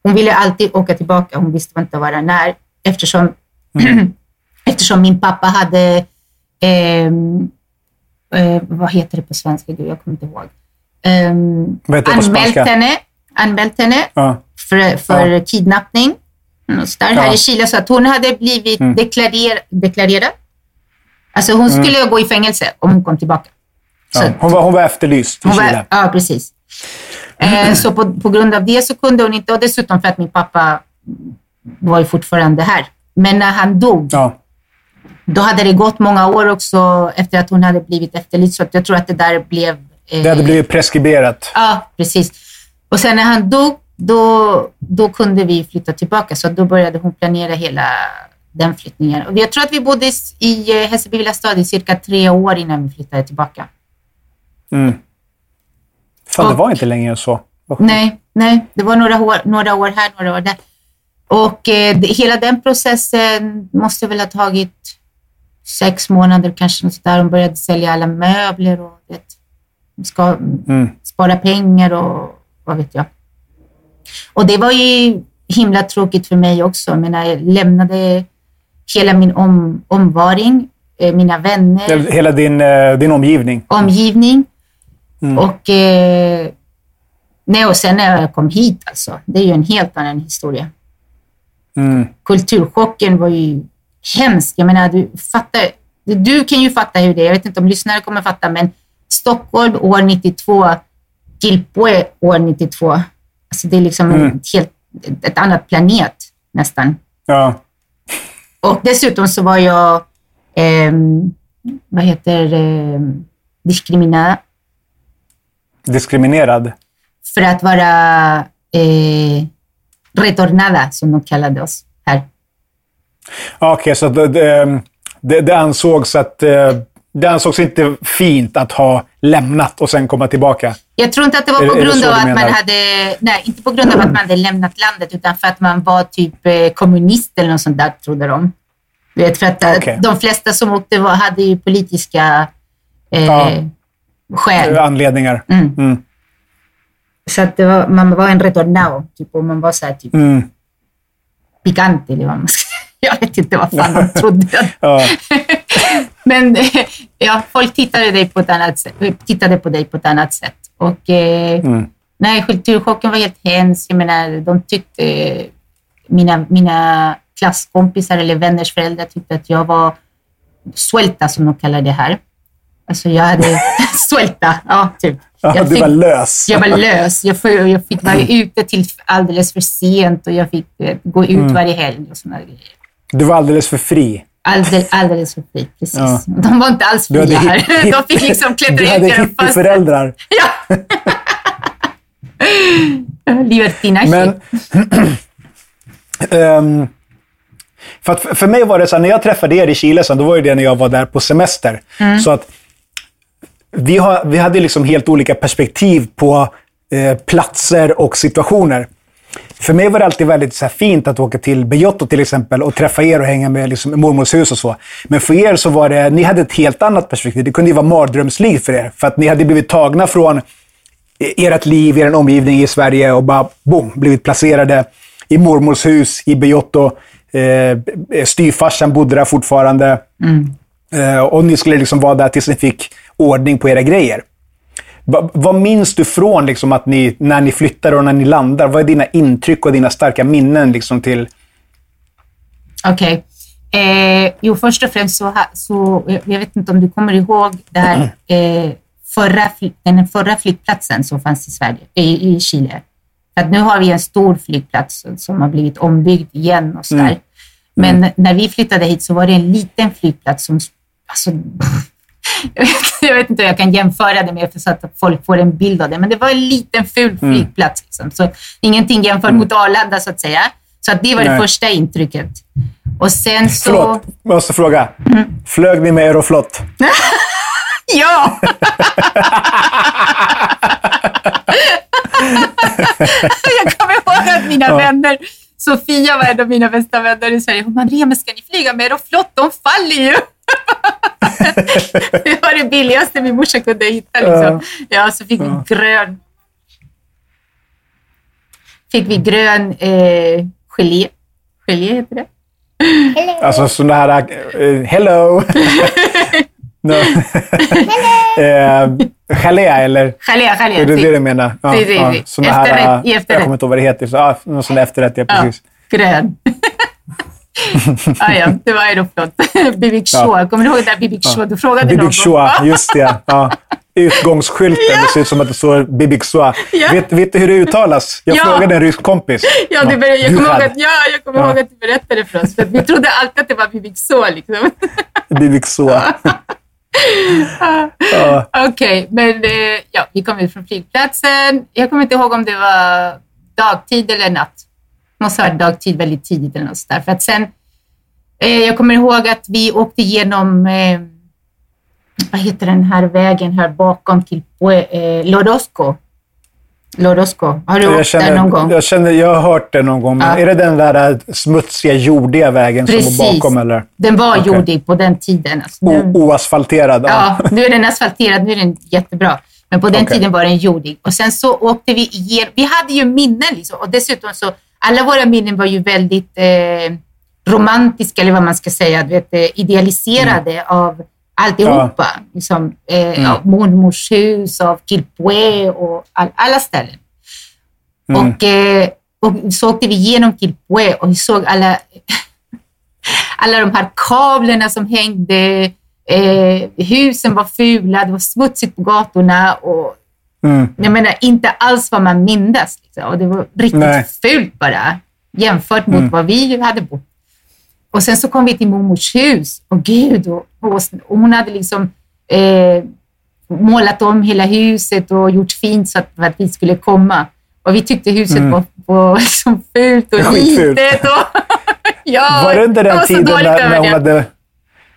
hon ville alltid åka tillbaka. Hon visste inte var när eftersom, eftersom min pappa hade, ehm, eh, vad heter det på svenska? Gud, jag kommer inte ihåg. På anmält henne, anmält henne Ja. för, för Ja. kidnappning. Där, här Ja. i Chile. Så att hon hade blivit deklarer, deklarerad. Alltså hon skulle gå i fängelse om hon kom tillbaka. Ja. Hon, var, hon var efterlyst i Chile. var, ja, precis. Eh, så på, på grund av det så kunde hon inte, och dessutom för att min pappa var ju fortfarande här. Men när han dog, Ja. då hade det gått många år också efter att hon hade blivit efterlyst. Så jag tror att det där blev... eh, Det hade blivit preskriberat. Ja, precis. Och sen när han dog, då, då kunde vi flytta tillbaka. Så då började hon planera hela den flyttningen. Och jag tror att vi bodde i- eh, Hässelby villastad i cirka tre år innan vi flyttade tillbaka. Fan, det Och- var inte längre än så. Nej, nej, det var några år, några år här, några år där. Och eh, det, hela den processen måste väl ha tagit sex månader kanske. Något där. Hon började sälja alla möbler och vet, ska spara pengar och vad vet jag. Och det var ju himla tråkigt för mig också. Men jag lämnade hela min om, omvaring, eh, mina vänner Hela din, eh, din omgivning. omgivning. Och, eh, nej, och sen när jag kom hit, alltså, det är ju en helt annan historia. Kulturchocken var ju hemsk. Jag menar, du fattar, du kan ju fatta hur det är. Jag vet inte om lyssnare kommer fatta, men Stockholm år 92, Gilpoe år 92. Alltså det är liksom ett, helt, ett annat planet nästan. Ja. Och dessutom så var jag ehm, vad heter eh, diskriminerad Diskriminerad. för att vara eh, retornada, som de kallade oss här. Okej, så det, det, det, det ansågs att eh, det ansågs inte fint att ha lämnat och sen komma tillbaka. Jag tror inte att det var på är grund av att man hade, nej, inte på grund av att man hade lämnat landet, utan för att man var typ eh, kommunist eller något sånt där, trodde de. Vet, för att eh, Okej. de flesta som åkte var, hade ju politiska eh, Ja. Skäl. Anledningar. Mm. Mm. Så att var, man var en retornado, typ, och man var så här, typ, Mm. pikant eller vad man ska Jag vet inte vad fan de trodde. Ja. Men ja, folk tittade, dig på ett annat sätt, tittade på dig på ett annat sätt. Och eh, Mm. nej, kulturchocken var helt hemsk. Jag menar, de tyckte, mina, mina klasskompisar eller vänners föräldrar tyckte att jag var suelta, som de kallar det här. Alltså jag hade suelta, ja typ. Ja, Jag du fick- var lös. jag var lös. Jag, jag fick vara ute till alldeles för sent och jag fick eh, gå ut Mm. varje helg och såna grejer. Du var alldeles för fri. Alldeles, alldeles för fri, precis. Ja. De var inte alls Du hade fria här. hipp- De fick liksom Du klättra ut hade genom fönstret. hippieföräldrar. Libertina Men... Ehm, för, att, för mig var det så här, när jag träffade er i Chile sen, då var det när jag var där på semester. Mm. Så att vi, har, vi hade liksom helt olika perspektiv på eh, platser och situationer. För mig var det alltid väldigt så fint att åka till Bejotto till exempel och träffa er och hänga med liksom, i mormors hus och så. Men för er så var det, ni hade ett helt annat perspektiv. Det kunde ju vara mardrömsliv för er. För att ni hade blivit tagna från ert liv, er omgivning i Sverige och bara boom, blivit placerade i mormors hus i Bejotto. Eh, styvfarsan bodde där fortfarande. Eh, och ni skulle liksom vara där tills ni fick ordning på era grejer. Va, vad minns du från liksom, att ni, när ni flyttar och när ni landar? Vad är dina intryck och dina starka minnen liksom, till... Okej. Eh, jo, först och främst så, så, jag vet inte om du kommer ihåg det här, eh, förra, den förra flygplatsen som fanns i Sverige, i, i Chile. För att nu har vi en stor flygplats som har blivit ombyggd igen och sådär. Mm. Men när vi flyttade hit så var det en liten flygplats som, alltså, jag vet inte hur jag kan jämföra det med för så att folk får en bild av det, men det var en liten ful Mm. flygplats. Liksom. Så ingenting jämfört mot Arlanda så att säga. Så att det var det Nej. första intrycket. Och sen så... Förlåt, jag måste fråga. Flög ni med Aeroflot? Ja! jag kommer ihåg att mina Ja. vänner, Sofia var en av mina bästa vänner i Sverige. Hon bara, men ska ni flyga med Aeroflot? De faller ju! det var det billigaste min morsa kunde hitta. Liksom. Ja, så fick vi grön fick vi grön eh, gelé. Gelé heter det. Alltså sådana här... eh, hello! no. eh, gelé, eller? Gelé, gelé. Är det det du menar? Ja, sí, ja. Såna här, Efterrätt, i jag efterrätt. kommer inte ihåg vad det heter. Så, ja, någon sån efterrätt, ja precis. Grön. ah, ja, det var Aeroflot. Bibic Ja. Shaw. Kommer du ihåg det där Bibic Shaw? Du frågade någon Bibic gång. Shoa, just det. Ja. Utgångsskylten, det ser ut som att det står Bibic Shoa. Ja. Vet, vet du hur det uttalas? Jag Ja. frågade en rysk kompis. Ja, började- jag Du kommer, ihåg att, ja, jag kommer Ja. ihåg att du berättade för oss. För vi trodde alltid att det var Bibic Shaw. Liksom. Bibic Shoa. Ja. Okej, men eh, ja, vi kom ut från flygplatsen. Jag kommer inte ihåg om det var dagtid eller natt. Ha varit dagtid väldigt tidigt eller något sånt där. För att sen, eh, jag kommer ihåg att vi åkte igenom, eh, vad heter den här vägen här bakom till eh, Lorosco. Lorosco. Har du Jag åkt där känner, någon gång? Jag, känner, jag har hört det någon gång, men Ja. är det den där smutsiga, jordiga vägen som Precis. var bakom? Eller? Den var Okej. jordig på den tiden. Alltså, O, oasfalterad? Ja, nu är den asfalterad, nu är den jättebra. Men på den Okej. tiden var den jordig. Och sen så åkte vi igenom, vi hade ju minnen liksom. Och dessutom så, alla våra minnen var ju väldigt eh, romantiska, eller vad man ska säga, du vet, eh, idealiserade av alltihopa. Liksom, eh, Mm. Av mormors hus, av Quilpué och all, alla ställen. Mm. Och, eh, och så åkte vi igenom Quilpué och vi såg alla, alla de här kablarna som hängde. Eh, husen var fula, det var smutsigt på gatorna och Mm. jag menar inte alls vad man mindes. Liksom. Och det var riktigt Nej. fult bara jämfört mot Mm. vad vi hade bott. och sen så kom vi till mormors hus och gud, och, och, hon hade liksom eh, målat om hela huset och gjort fint så att, att vi skulle komma. Och vi tyckte huset Mm. var, var liksom fult och litet. Och, ja, Var det jag den tiden när, när, hon hade,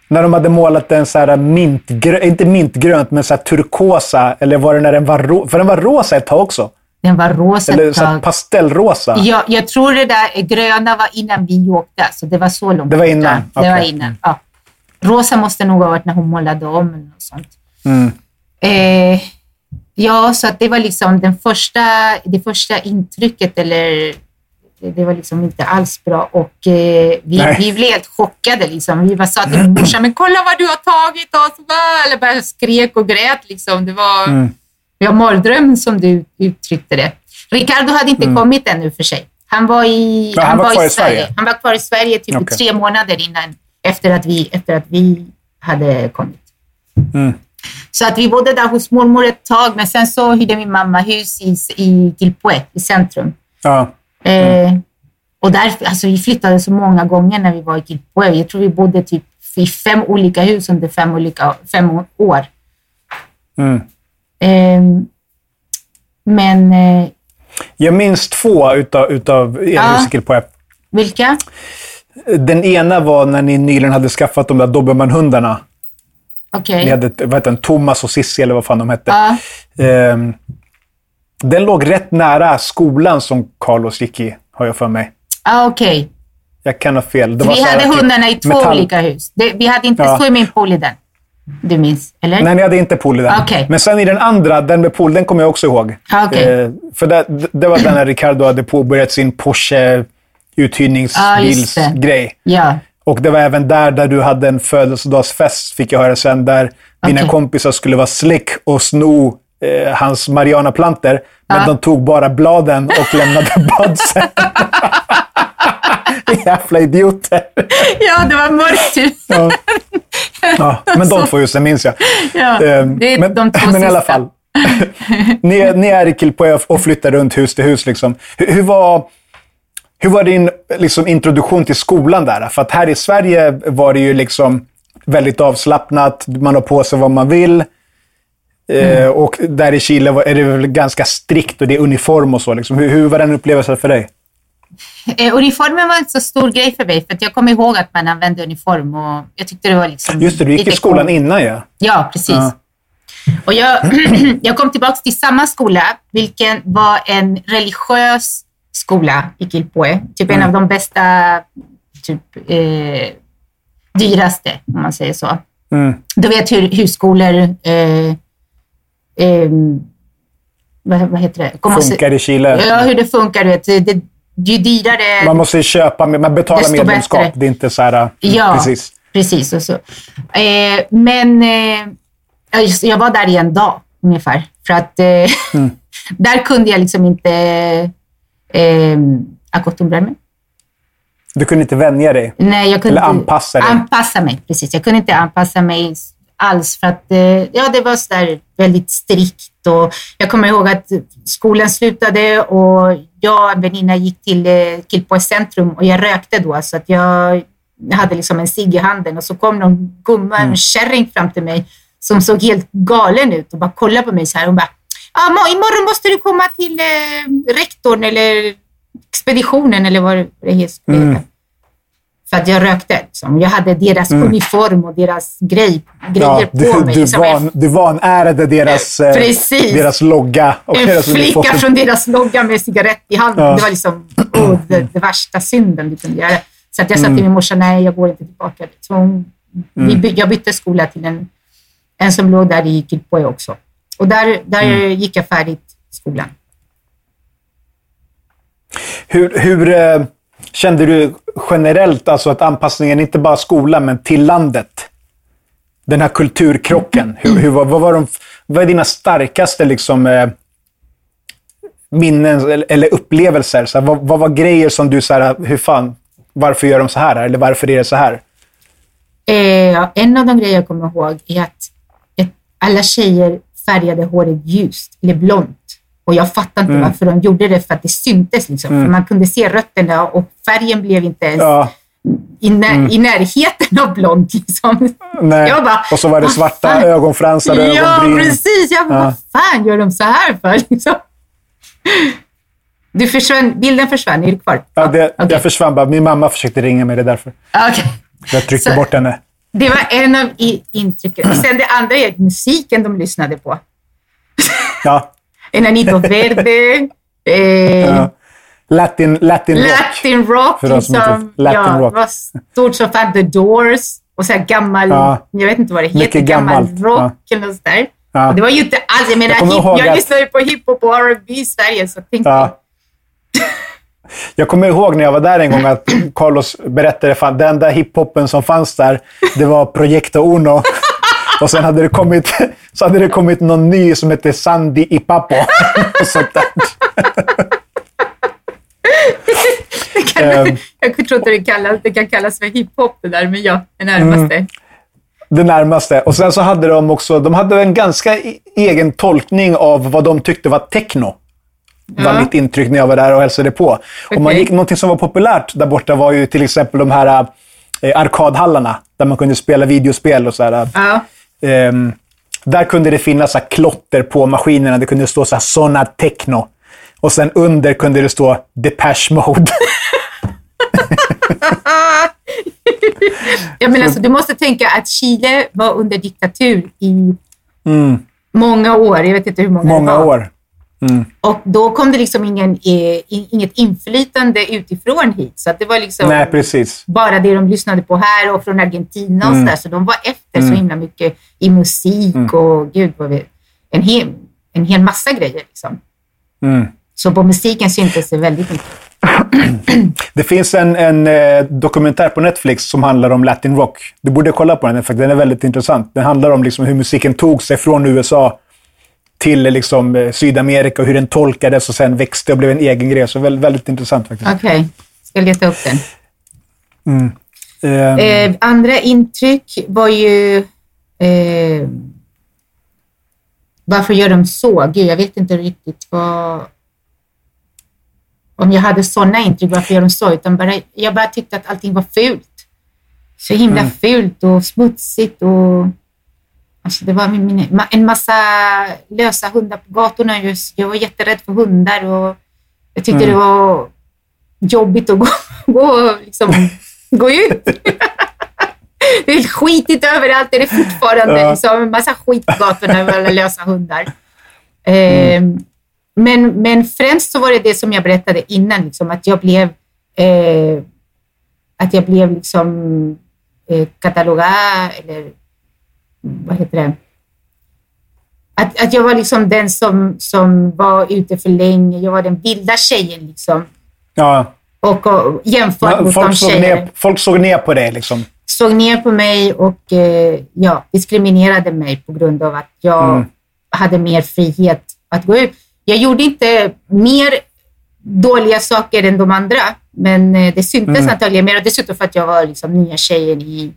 när de hade målat en så här mintgrönt, inte mintgrönt, men så turkosa? Eller var det när den var rosa? För den var rosa ett tag också. Den var rosa Eller så pastellrosa. Ja, jag tror det där gröna var innan vi åkte, så det var så långt Det var innan, Det var okej. innan, ja. Rosa måste nog ha varit när hon målade om något sånt. Mm. Eh, ja, så att det var liksom den första, det första intrycket, eller det var liksom inte alls bra och eh, vi, Nej. vi blev helt chockade. Liksom. Vi bara sa till min morsa, men kolla vad du har tagit oss! va?" Eller bara skrek och grät. Liksom. Det var, Mm. Det var mardrömmen som du uttryckte det. Ricardo hade inte kommit ännu för sig. Han var i, Mm. Ja, han var kvar i Sverige. Han var kvar i Sverige typ Okej. tre månader innan, efter att vi, efter att vi hade kommit. Mm. Så att vi bodde där hos mormor ett tag, men sen så hyrde min mamma hus i, i Quilpué, i centrum. Ja. Eh, och där, alltså vi flyttade så många gånger när vi var i Quilpué. Jag tror vi bodde typ i fem olika hus under fem, olika, fem år. Mm. Eh, men eh, Jag minns två utav, utav er Ja. musical vilka? Den ena var när ni nyligen hade skaffat de där dobermannhundarna. Okej. Ni hade, vad heter den, Thomas och Cissi eller vad fan de hette. Ja. Ehm, den låg rätt nära skolan som Carlos gick i, har jag för mig. Ah, Okej. Jag kan ha fel. Det Vi hade typ hundarna i två metall- olika hus. Det, vi hade inte Ja. swimmingpool i den. Du minns, eller? Nej, ni hade inte pool i den. Okej. Men sen i den andra, den med pool, den kommer jag också ihåg. Ah, okej. Eh, för det, det var den när Ricardo hade påbörjat sin Porsche uthyrningsbilsgrej. Ja. Och det var även där, där du hade en födelsedagsfest, fick jag höra sen, där mina Okej. kompisar skulle vara slick och sno eh, hans marijuanaplanter. Men Ja. de tog bara bladen och lämnade budsen. Jävla idioter. ja, det var mörkt. Ja. Ja, men de två just det minns jag. Ja, Ehm, det är men, de två men i alla sista. fall. ni, ni är i Kilpué och flyttar runt hus till hus. Liksom. Hur, hur, var, hur var din liksom, introduktion till skolan där? För att här i Sverige var det ju liksom väldigt avslappnat. Man har på sig vad man vill. Mm. Eh, och där i Chile är det väl ganska strikt och det är uniform och så. Liksom. Hur, hur var den upplevelsen för dig? Eh, uniformen var inte så stor grej för mig, för jag kommer ihåg att man använde uniform och jag tyckte det var liksom Just det, du gick i skolan coolt. innan ja. Ja, precis. Ja. Och jag, jag kom tillbaka till samma skola, vilken var en religiös skola i Quilpué. Typ en Mm. av de bästa, typ eh, dyraste, om man säger så. Mm. Du vet hur husskolor, eh, eh, vad, vad heter det? Se- Funkar i Chile. Ja, hur det funkar. Du vet. Det, ju dyrare... Man måste ju köpa, man betalar medlemskap. bättre. Det är inte så här... Ja, Precis. precis. Och så. Eh, men eh, jag- var där i en dag ungefär. För att eh, Mm. där kunde jag liksom inte eh, acostumbrarme. Du kunde inte vänja dig. Nej, jag kunde Eller inte- anpassa dig. Anpassa mig, precis. Jag kunde inte anpassa mig alls för att eh, ja, det var så där väldigt strikt. Och jag kommer ihåg att skolan slutade och jag och en väninna gick till eh, Kilpå centrum och jag rökte då. Så att jag hade liksom en cigg i handen och så kom någon gumma, Mm. en kärring fram till mig som såg helt galen ut och bara kollade på mig så här. Hon bara, ah, "Ma- imorgon måste du komma till eh, rektorn eller expeditionen eller vad det heter. Mm. För att jag rökte. Liksom. Jag hade deras uniform och deras grej, grejer Ja, på du, mig. du, Som van, du vanärade deras, eh, Precis. deras logga. Och en, deras flicka uniform. från deras logga med cigarett i handen. Ja. Det var liksom oh, det, det värsta synden du kunde göra. Så att jag sa Mm. till min morsa, nej jag går inte tillbaka. Så hon, vi, by- jag bytte skola till en, en som låg där i Kilpoe också. Och där, där Mm. gick jag färdigt skolan. Hur, hur eh, kände du generellt alltså att anpassningen, inte bara skolan, men till landet? Den här kulturkrocken. Hur, hur, vad, var de, vad är dina starkaste liksom, eh, minnen eller, eller upplevelser? Så här, vad, vad var grejer som du, så här, hur fan, varför gör de så här? Eller varför är det så här? Eh, en av de grejer jag kommer ihåg är att alla tjejer färgade håret ljust, eller blont. Och jag fattar inte Mm. varför de gjorde det, för att det syntes. Liksom. För man kunde se rötterna och färgen blev inte ens Ja, i, när, i närheten av blont. Liksom. Bara, och så var det "Vad svarta fan?" ögonfransar och Ja, ögonbryn. precis. Jag bara, Ja. vad fan gör de så här för? Liksom. Du försvann, bilden försvann. Är du kvar? Ja, det, okej. Jag försvann bara. Min mamma försökte ringa mig, det är därför. Okej. Jag tryckte Så- bort henne. Det var en av intrycken. Sen det andra är musiken de lyssnade på. Ja. Enanito Verde, eh, ja. Latin, Latin rock. Latin rock. För som liksom. Latin ja, rock. Var stort som fan. The Doors. Och så här gammal, Ja. jag vet inte vad det heter, gammal rock eller något sådär. Ja. Och det var ju inte alls, jag menar, Jag hip, jag att- lyssnade på hiphop och R&B i Sverige, så tänk. Ja. Jag kommer ihåg när jag var där en gång att Carlos berättade att den där hiphopen som fanns där, det var Proyecto Uno. Och sen hade det kommit, så hade det kommit någon ny som hette Sandy Ipapo. Och sånt där. Ehm, Jag tror inte det, kallas, det kan kallas för hiphop det där, men ja, det närmaste. Mm. det närmaste. Och sen så hade de också, de hade en ganska e- egen tolkning av vad de tyckte var techno. var Ja. mitt intryck när jag var där och hälsade på. Och man gick, någonting som var populärt där borta var ju till exempel de här eh, arkadhallarna där man kunde spela videospel och sådär. Ja. Ehm, där kunde det finnas så klotter på maskinerna. Det kunde stå så här, Sona Techno. Och sen under kunde det stå Depeche Mode. Jag menar, alltså, du måste tänka att Chile var under diktatur i Mm, många år. Jag vet inte hur många, många det var. år. Mm. Och då kom det liksom ingen, eh, inget inflytande utifrån hit. Så att det var liksom Nej, bara det de lyssnade på här och från Argentina och Mm. sådär. Så de var efter Mm. så himla mycket i musik Mm. och gud vad vi, en, hel, en hel massa grejer. Liksom. Mm. Så på musiken syntes det väldigt mycket. Det finns en, en eh, dokumentär på Netflix som handlar om latin rock. Du borde kolla på den, för den är väldigt intressant. Den handlar om liksom hur musiken tog sig från USA till liksom, eh, Sydamerika och hur den tolkades och sen växte och blev en egen grej. Så väldigt, väldigt intressant faktiskt. Okej, ska jag leta upp den. Mm. Ehm, Eh, andra intryck var ju... Eh, varför gör de så? Gud, jag vet inte riktigt vad... Om jag hade sådana intryck, varför gör de så? Utan bara, jag bara tyckte att allting var fult. Så himla Mm. fult och smutsigt och... Alltså det var min, en massa lösa hundar på gatorna. Just. Jag var jätterädd för hundar och jag tyckte Mm. det var jobbigt att gå, gå, liksom, gå ut. Det är skitigt överallt. Det är fortfarande Ja. liksom, en massa skit på gatorna med alla lösa hundar. Eh, men, men främst så var det det som jag berättade innan, liksom, att jag blev, eh, att jag blev liksom, eh, katalogad, eller vad heter det? Att, att jag var liksom den som, som var ute för länge. Jag var den vilda tjejen liksom. ja. Och, och jämfört Ja, mot de folk, såg tjejer ner, folk såg ner på dig liksom. såg ner på mig och eh, ja, diskriminerade mig på grund av att jag Mm. hade mer frihet att gå ut. Jag gjorde inte mer dåliga saker än de andra, men eh, det syntes Mm. antagligen mer. Och dessutom för att jag var liksom nya tjejen i,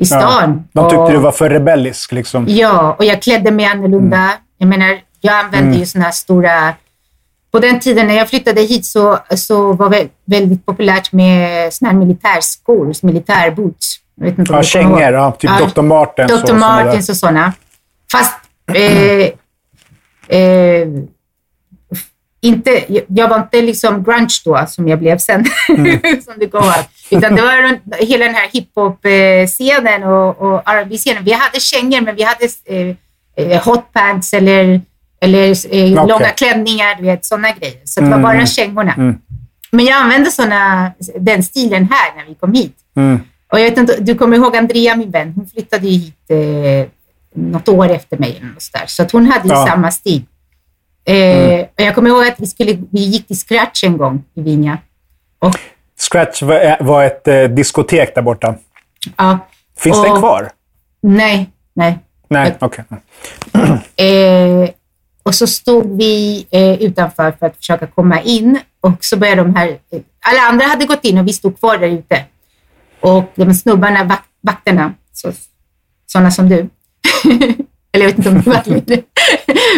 i stan. Ja. De tyckte och, du var för rebellisk. Liksom. Ja, och jag klädde mig annorlunda. Jag menar, jag använde Mm. ju såna här stora... På den tiden när jag flyttade hit så, så var det väldigt populärt med såna här militärskor, militärboots. Ja, kängor. Ja, typ Dr. Martens. Dr. Martens och sådana. Fast eh, eh, inte, jag var inte liksom grunge då, som jag blev sen, som du kommer ihåg. Utan det var runt hela den här hiphop-scenen och, och R&B-scenen. Vi hade kängor, men vi hade eh, eh, hotpants eller, eller eh, Okej. långa klänningar, du vet, sådana grejer. Så det var Mm, bara mm. kängorna. Mm. Men jag använde såna, den stilen här när vi kom hit. Mm. Och jag vet inte, du kommer ihåg Andrea, min vän? Hon flyttade ju hit eh, något år efter mig. eller något sådär. Så hon hade ju Ja. samma stil. Eh, och jag kommer ihåg att vi, skulle, vi gick till Scratch en gång i Vinja. Och, Scratch var, var ett eh, diskotek där borta. ja, Finns och, den kvar? Nej, nej. Nej, okej. Eh, och så stod vi eh, utanför för att försöka komma in och så började de här, eh, alla andra hade gått in och vi stod kvar där ute. Och de snubbarna, vak, vakterna, så, sådana som du. Eller jag vet inte om du var det.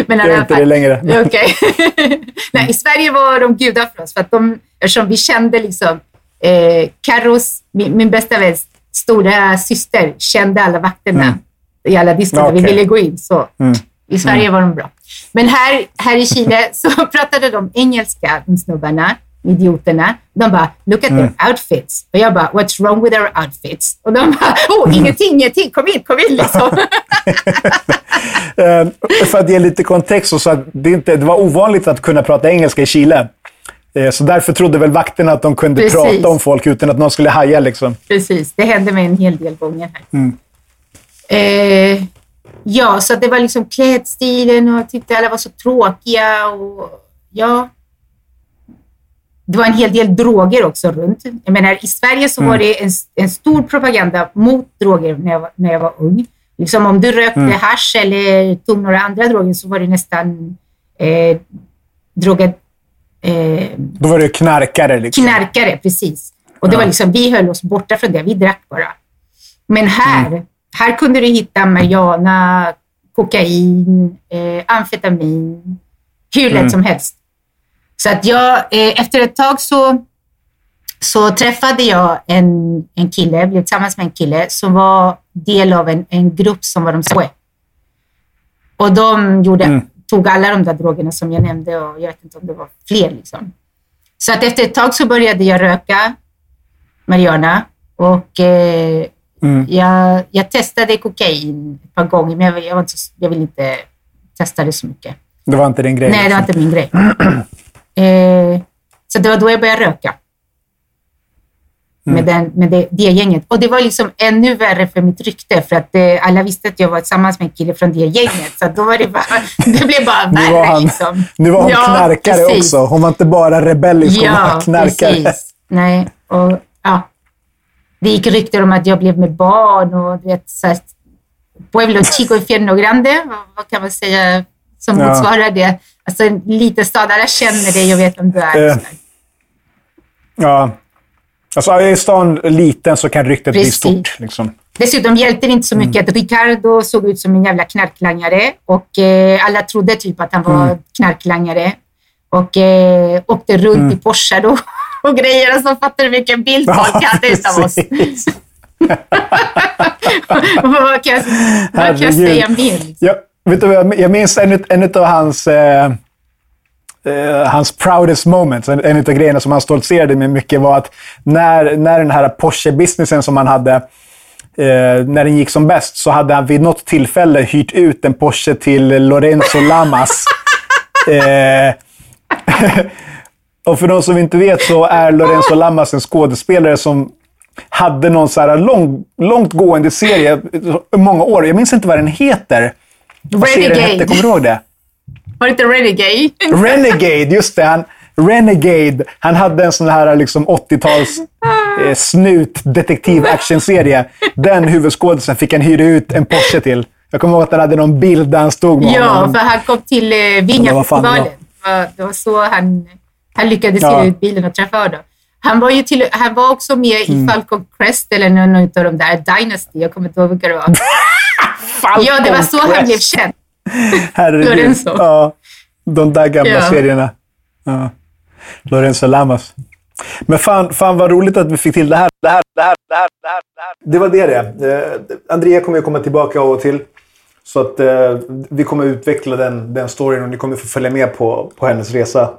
Men Jag är inte det längre. Nej, I Sverige var de gudar för oss, för att de, eftersom vi kände liksom eh, Carros, min, min bästa väns stora syster, kände alla vakterna i alla diskar där vi ville gå in. Så i Sverige var de bra. Men här, här i Chile så pratade de engelska, de snubbarna, idioterna. De bara, look at their outfits. Och jag bara, what's wrong with their outfits? Och de bara, oh, ingenting, ingenting, kom in, kom in liksom. Eh, för att ge lite kontext, så att det, inte, det var ovanligt att kunna prata engelska i Chile. Eh, så därför trodde väl vakterna att de kunde Precis. prata om folk utan att någon skulle haja. Liksom. Precis, det hände mig en hel del gånger här. Eh, ja, så det var liksom klädstilen och jag tyckte alla var så tråkiga. Och, ja. Det var en hel del droger också runt. Jag menar, I Sverige så var det en, en stor propaganda mot droger när jag var, när jag var ung. Liksom om du rökte hasch eller tog några andra droger så var det nästan eh, droger... Eh, Då var det knarkare. Liksom. knarkare, precis. Och det var liksom, vi höll oss borta från det, vi drack bara. Men här, här kunde du hitta marijuana, kokain, eh, amfetamin, hur lätt som helst. Så att jag, eh, efter ett tag så, så träffade jag en, en kille, blev tillsammans med en kille som var del av en, en grupp som var de SOE. Och de gjorde, tog alla de där drogerna som jag nämnde och jag vet inte om det var fler. Liksom. Så att efter ett tag så började jag röka marijuana och eh, jag, jag testade kokain ett par gånger, men jag, jag, var inte jag ville inte testa det så mycket. Det var inte din grej. Nej, det var liksom. inte min grej. Eh, så det var då jag började röka. Med, den, med det, det gänget. Och det var liksom ännu värre för mitt rykte, för att eh, alla visste att jag var tillsammans med en kille från det gänget. Så då var det bara, det blev bara Nu värre. var han, liksom. nu var hon Ja, knarkare precis. också. Hon var inte bara rebellisk, hon var knarkare. precis. Nej, och ja. Det gick rykten om att jag blev med barn och du vet, så här, Pueblo Chico Infierno Grande, vad, vad kan man säga som Ja. motsvarar det? Alltså en liten stad, alla känner dig och vet vem du är. Eh, Ja. Alltså, är stan liten så kan ryktet bli Precis. stort. Liksom. Dessutom hjälpte det inte så mycket att Ricardo såg ut som en jävla knarklangare och eh, alla trodde typ att han var knarklangare och eh, åkte runt i Porsche då och grejer och så fattar du vilken bild folk hade utav oss. vad kan jag, vad kan jag säga mer? Liksom? Vet du, jag minns en, en av hans, eh, eh, hans proudest moments. En, en av grejerna som han stoltserade med mycket var att när, när den här Porsche-businessen som han hade, eh, när den gick som bäst, så hade han vid något tillfälle hyrt ut en Porsche till Lorenzo Lamas. eh, och för de som inte vet så är Lorenzo Lamas en skådespelare som hade någon så här lång, långt gående serie många år. Jag minns inte vad den heter. Vad serien hette, kommer du ihåg det? Var det inte Renegade? Renegade, just det. Han, Renegade. Han hade en sån här liksom 80-tals eh, snut detektiv actionserie. Den huvudskådisen fick han hyra ut en Porsche till. Jag kommer ihåg att han hade någon bild där han stod med Ja, honom. för han kom till eh. Vinga-festivalen. Det det var så han, han lyckades Ja. hyra ut bilen och träffa Adam. Han var, ju till, han var också med Mm. i Falcon Crest eller någon av de där Dynasty. Jag kommer inte ihåg vilka det var. ja, det var så han blev Crest. känd. Herregud. Lorenzo. Ja, de där gamla Ja. serierna. Ja. Lorenzo Lamas. Men fan, fan vad roligt att vi fick till det här. Det, här, det, här, det, här, det, här, det, var det det. Eh, Andrea kommer ju komma tillbaka av och till. Så att eh, vi kommer utveckla den, den storyn och ni kommer få följa med på, på hennes resa.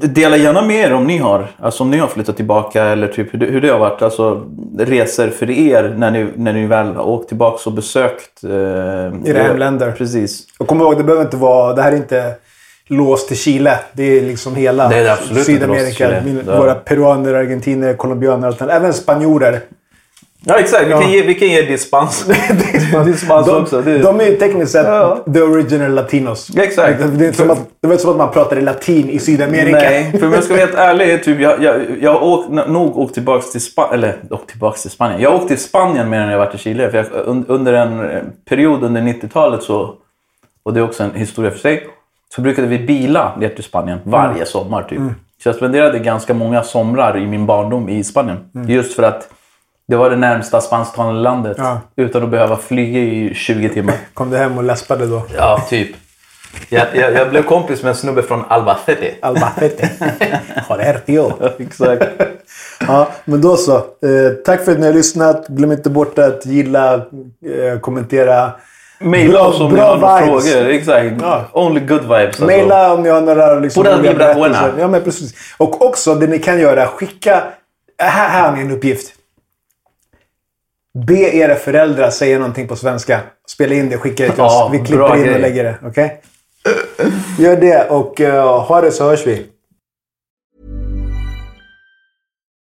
Dela gärna med er om ni har. Alltså om ni har flyttat tillbaka eller typ hur det, hur det har varit. Alltså resor för er när ni, när ni väl har åkt tillbaka och besökt. Eh, Era hemländer. Precis. Och kom ihåg, det behöver inte vara... Det här är inte låst till Chile. Det är liksom hela Det är det Sydamerika. Min. Våra peruaner, argentiner, colombianer, allt annat. även spanjorer. Ja exakt, vi, Ja. kan ge, vi kan ge dispens. dispens De, också. Det, de är ju tekniskt sett Ja. the original latinos. Ja, exakt. Det, är att, det var inte som att man pratade latin i Sydamerika. Nej, för om jag ska vara helt ärlig. Typ, jag, jag, jag åkt, nog åkt tillbaka till Spanien. Eller åkt tillbaka till Spanien. Jag har åkt till Spanien mer än jag varit i Chile. För jag, un, under en eh, period under 90-talet så, och det är också en historia för sig, så brukade vi bila ner till Spanien varje sommar. Typ. Så jag spenderade ganska många somrar i min barndom i Spanien. Just för att det var det närmsta spansktalande landet. Ja. Utan att behöva flyga i 20 timmar. Kom du hem och läspade då? Ja, typ. Jag, jag, jag blev kompis med en snubbe från Albacete. Albacete. Joder, tío. Exakt. Ja, men då så. Eh, tack för att ni har lyssnat. Glöm inte bort att gilla, eh, kommentera. Maila oss om ni har några frågor. Exakt. Ja. Only good vibes. Alltså. Maila om ni har några liksom, Pura vibra buena. Ja, men precis. Och också det ni kan göra, skicka... Här, här har ni en uppgift. Be era föräldrar säga någonting på svenska. Spela in det, skicka det till Ja, oss. Vi klipper in och lägger det. Okej? Gör det och eh, ha det så hörs vi.